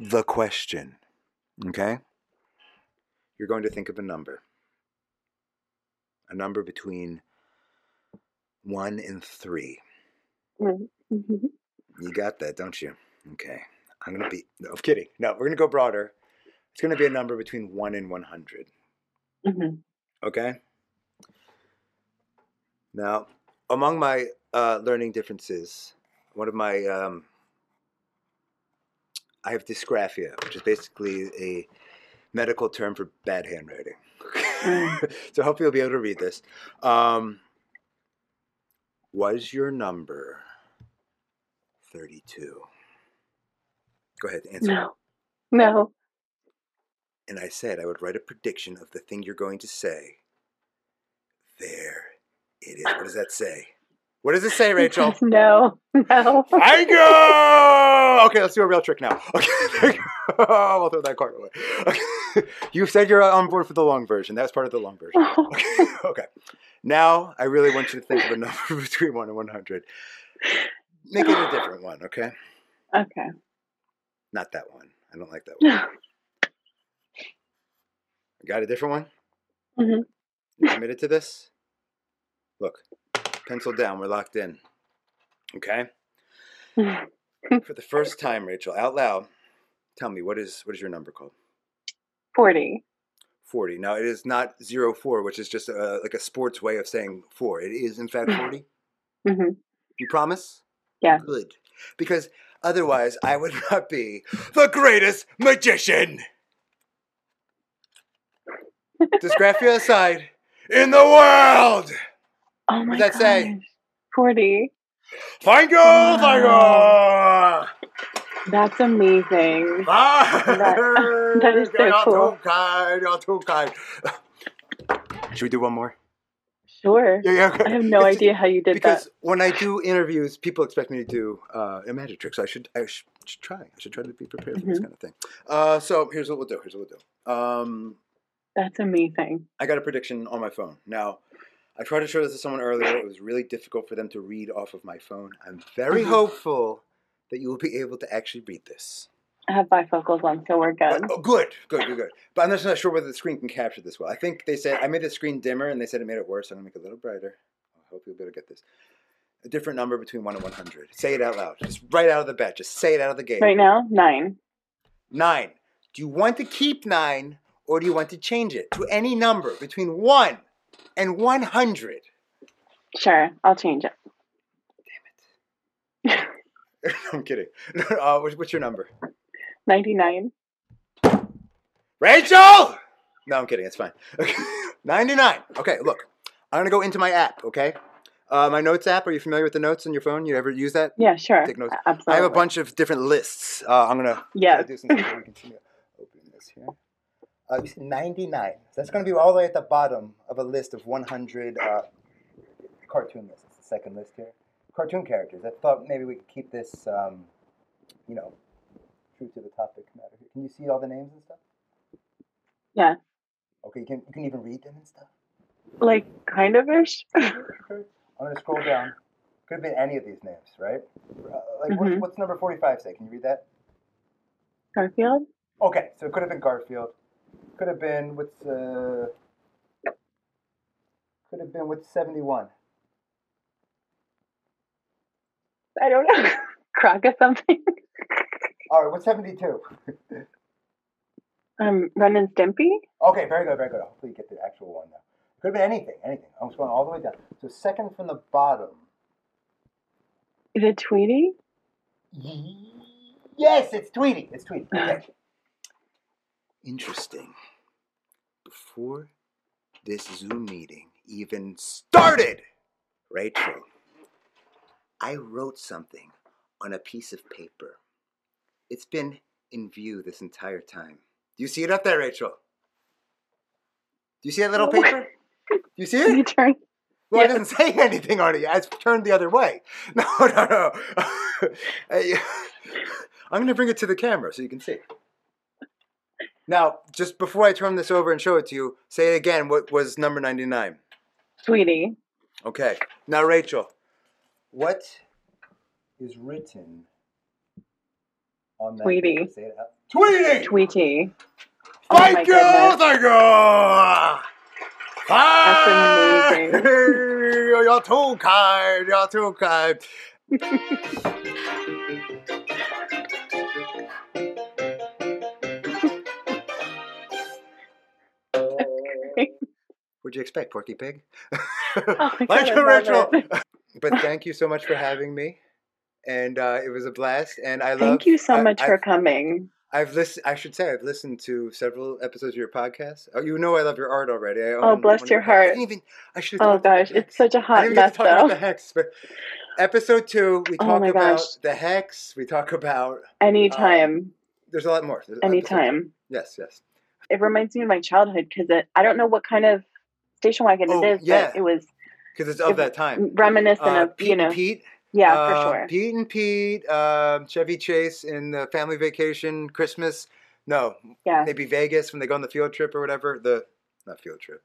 the question. Okay. You're going to think of a number. A number between one and three. hmm You got that, don't you? Okay. I'm going to be. No, I'm kidding. No, we're going to go broader. It's going to be a number between one and 100. hmm Okay? Now, among my uh, learning differences, one of my. Um, I have dysgraphia, which is basically a medical term for bad handwriting. so hopefully you'll be able to read this. Um, was your number 32? Go ahead, answer. No. No. And I said I would write a prediction of the thing you're going to say. There it is. What does that say? What does it say, Rachel? No. No. You. Okay, let's do a real trick now. Okay, there you go. I'll throw that card away. Okay. You said you're on board for the long version. That's part of the long version. Okay. okay. Now I really want you to think of a number between one and one hundred. Make it a different one, okay? okay. Not that one. I don't like that one. Got a different one? Mm-hmm. You committed to this? Look, pencil down. We're locked in. Okay? For the first time, Rachel, out loud, tell me what is what is your number called? 40. 40. Now it is not zero four, which is just a, like a sports way of saying four. It is in fact 40. hmm You promise? Yeah. Good. Because otherwise I would not be the greatest magician. Dysgraphia aside, in the world. Oh my What'd that say? 40. Thank you, thank you. That's amazing. that, that is so you're cool. too kind. You're too kind. Should we do one more? Sure. Yeah, yeah. okay. I have no It's- idea how you did because that. Because when I do interviews, people expect me to do uh, a magic trick, so I should I sh- should try. I should try to be prepared for this Mhm. kind of thing. Uh, so here's what we'll do. Here's what we'll do. Um, That's amazing. I got a prediction on my phone. Now, I tried to show this to someone earlier. It was really difficult for them to read off of my phone. I'm very Mhm. hopeful that you will be able to actually read this. I have bifocals on, so we're good. But- oh, good, good, good, good. But I'm just not sure whether the screen can capture this well. I think they said I made the screen dimmer, and they said it made it worse. I'm gonna make it a little brighter. I hope you'll be able to get this. A different number between one and one hundred. Say it out loud. Just right out of the bat. Just say it out of the gate. Right now, nine. Nine. Do you want to keep nine, or do you want to change it to any number between one and one hundred? Sure, I'll change it. Damn it. I'm kidding. uh, what's, your number? 99. Rachel! No, I'm kidding. It's fine. Okay. 99. Okay, look. I'm going to go into my app, okay? Uh, my notes app. Are you familiar with the notes on your phone? You ever use that? Yeah, sure. Take notes. Absolutely. I have a bunch of different lists. Uh, I'm going to Yeah. do some stuff so we can see me opening this here. Uh, you see 99. So that's going to be all the way at the bottom of a list of 100 uh, cartoon lists. It's the second list here. Cartoon characters. I thought maybe we could keep this, um, you know, true to the topic matter. Can you see all the names and stuff? Yeah. Okay, you can, you can even read them and stuff. Like, kind of ish. I'm going to scroll down. Could have been any of these names, right? Uh, like, Mhm. what's, what's number 45 say? Can you read that? Garfield? Okay, so it could have been Garfield. Could have been with uh could have been what's seventy one. I don't know. Croc or something? Alright, what's seventy two? Um, Ren and Stimpy? okay, very good, very good. Hopefully you get the actual one now. Could have been anything, anything. I'm just going all the way down. So second from the bottom. Is it Tweety? Yes, it's Tweety. It's Tweety. Okay. Interesting. Before this Zoom meeting even started, Rachel, I wrote something on a piece of paper. It's been in view this entire time. Do you see it up there, Rachel? Do you see that little paper? Do you see it? You turn. Well, it doesn't say anything on it. It's turned the other way. No, no, no. I'm going to bring it to the camera so you can see. Now, just before I turn this over and show it to you, say it again. What was number 99? Tweety. Okay. Now, Rachel, what is written on that? Tweety. Say it out. Tweety! Tweety. Oh Thank my you! Thank you! That's amazing. Hey, You're too kind. You're too kind. What'd you expect, Porky Pig? Oh my thank God, you, I love but thank you so much for having me, and uh, it was a blast. And I love. Thank you so I- much I've- for coming. I've listened. I should say I've listened to several episodes of your podcast. Oh, you know I love your art already. I Oh, bless your. I heart. didn't even. I should. Oh gosh, it's such a I hot mess talk about the hex, but episode two we Oh talk my about gosh. the hex. We talk about. Anytime, There's a lot more. There's anytime. Yes, yes. It reminds me of my childhood because. I don't know what kind of station wagon Oh, it is, yeah. but it was Because it's of If- that time. reminiscent Uh, of Pete you know. and Pete. Yeah, uh, for sure. Pete and Pete. um Chevy Chase in the family vacation, Christmas. No, Yeah, maybe Vegas when they go on the field trip or whatever. The not field trip.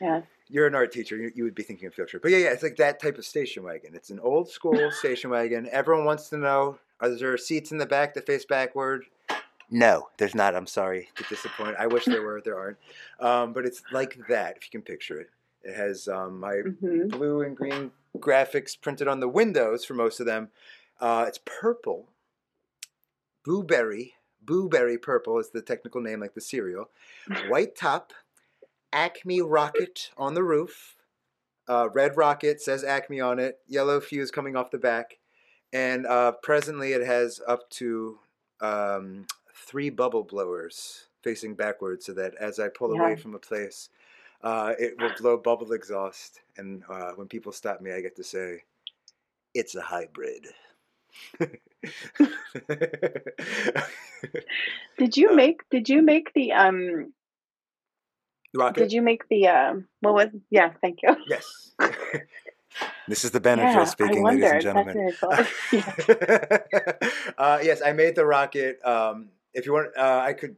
yeah. You're an art teacher. You, you would be thinking of field trip. But yeah, yeah, it's like that type of station wagon. It's an old school station wagon. Everyone wants to know: Are there seats in the back that face backward? No, there's not. I'm sorry to disappoint. I wish there were. There aren't. Um, but it's like that. If you can picture it, it has um, my hmm blue and green graphics printed on the windows for most of them. Uh, it's purple blueberry, blueberry purple is the technical name, like the cereal. White top, Acme rocket on the roof. Uh, red rocket says Acme on it. Yellow fuse coming off the back, and uh, presently it has up to um, three bubble blowers facing backwards, so that as I pull away from a place, uh, it will blow bubble exhaust. And uh, when people stop me, I get to say, "It's a hybrid." Did you Uh, make did you make the um Rocket. did you make the um what was yeah, thank you. Yes. this is the Benadryl yeah, speaking, ladies and gentlemen. Yeah. uh, yes, I made the rocket. Um, if you want, uh, I could.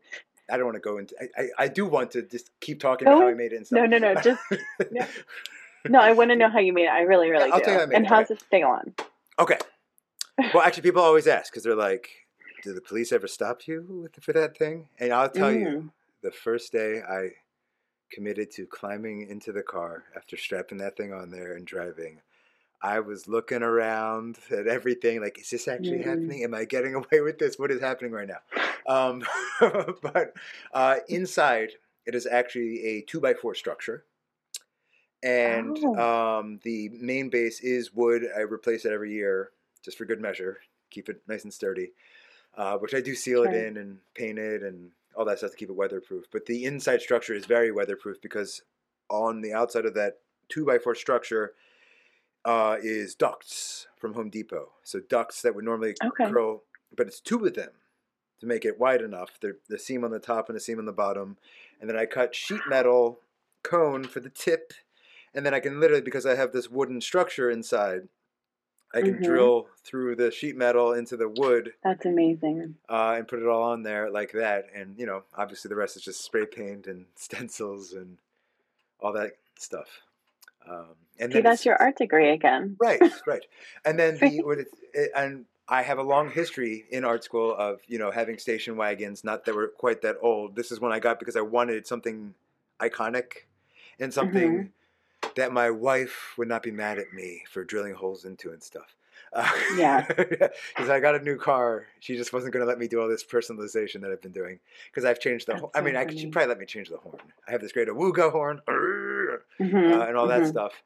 I don't want to go into. I, I, I do want to just keep talking about how No, I made it and stuff. No, no, no, just yeah. No, I want to know how you made it. I really, really I'll do. tell you how I made and it, how's okay. it stay on? Okay. Well, actually, people always ask because they're like, "Do the police ever stop you with, for that thing?" And I'll tell you, Mm. the first day I committed to climbing into the car after strapping that thing on there and driving, I was looking around at everything like, is this actually Mhm. happening? Am I getting away with this? What is happening right now? Um, but uh, inside, it is actually a two by four structure. And Oh. um, the main base is wood. I replace it every year just for good measure, keep it nice and sturdy. Uh, which I do seal it in and paint it and all that stuff to keep it weatherproof. But the inside structure is very weatherproof because on the outside of that two by four structure uh, is ducts from Home Depot. So ducts that would normally Okay. curl, but it's two of them to make it wide enough. The the seam on the top and the seam on the bottom, and then I cut sheet metal cone for the tip, and then I can literally because I have this wooden structure inside. I can Mhm. drill through the sheet metal into the wood That's amazing. uh, and put it all on there like that. And you know, obviously the rest is just spray paint and stencils and all that stuff. Um, and See, that's your art degree again. right, right. And then the and I have a long history in art school of you know having station wagons. Not that we're quite that old. This is one I got because I wanted something iconic and something that my wife would not be mad at me for drilling holes into and stuff. Uh, Yeah. Because I got a new car. She just wasn't going to let me do all this personalization that I've been doing. Because I've changed the. Ho- I so mean, I could, she'd probably let me change the horn. I have this great Awuga horn Mhm, uh, and all that mhm. stuff.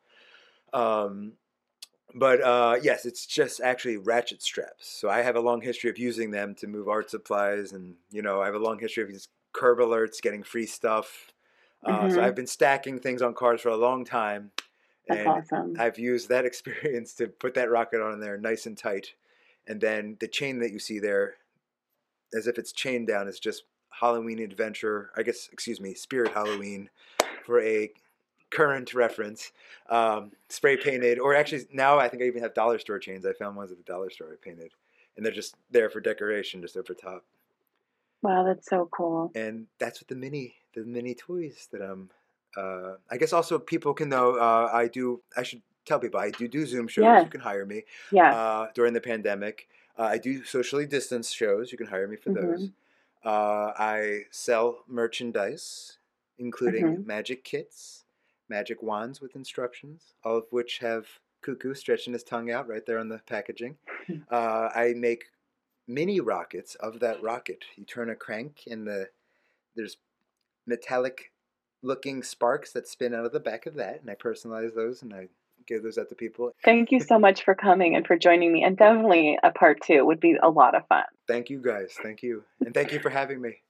Um, but uh, yes, it's just actually ratchet straps. So I have a long history of using them to move art supplies, and you know, I have a long history of just curb alerts, getting free stuff. Uh, So Mhm. I've been stacking things on cars for a long time, That's and awesome. I've used that experience to put that rocket on there nice and tight. And then the chain that you see there, as if it's chained down, is just Halloween Adventure. I guess, excuse me, Spirit Halloween for a current reference. Um, spray painted, or actually now I think I even have dollar store chains. I found ones at the dollar store I painted. And they're just there for decoration, just over top. Wow, that's so cool. And that's what the mini, the mini toys that I'm. Uh, I guess also people can know. Uh, I do. I should tell people I do do Zoom shows. Yes. You can hire me Yeah. uh, during the pandemic. Uh, I do socially distanced shows. You can hire me for Mm-hmm. those. Uh, I sell merchandise, including Mhm. magic kits, magic wands with instructions, all of which have Cuckoo stretching his tongue out right there on the packaging. Uh, I make mini rockets of that rocket. You turn a crank, and the there's metallic looking sparks that spin out of the back of that, and I personalize those and I give those out to people. Thank you so much for coming and for joining me. And definitely a part two would be a lot of fun. Thank you guys. Thank you. And thank you for having me.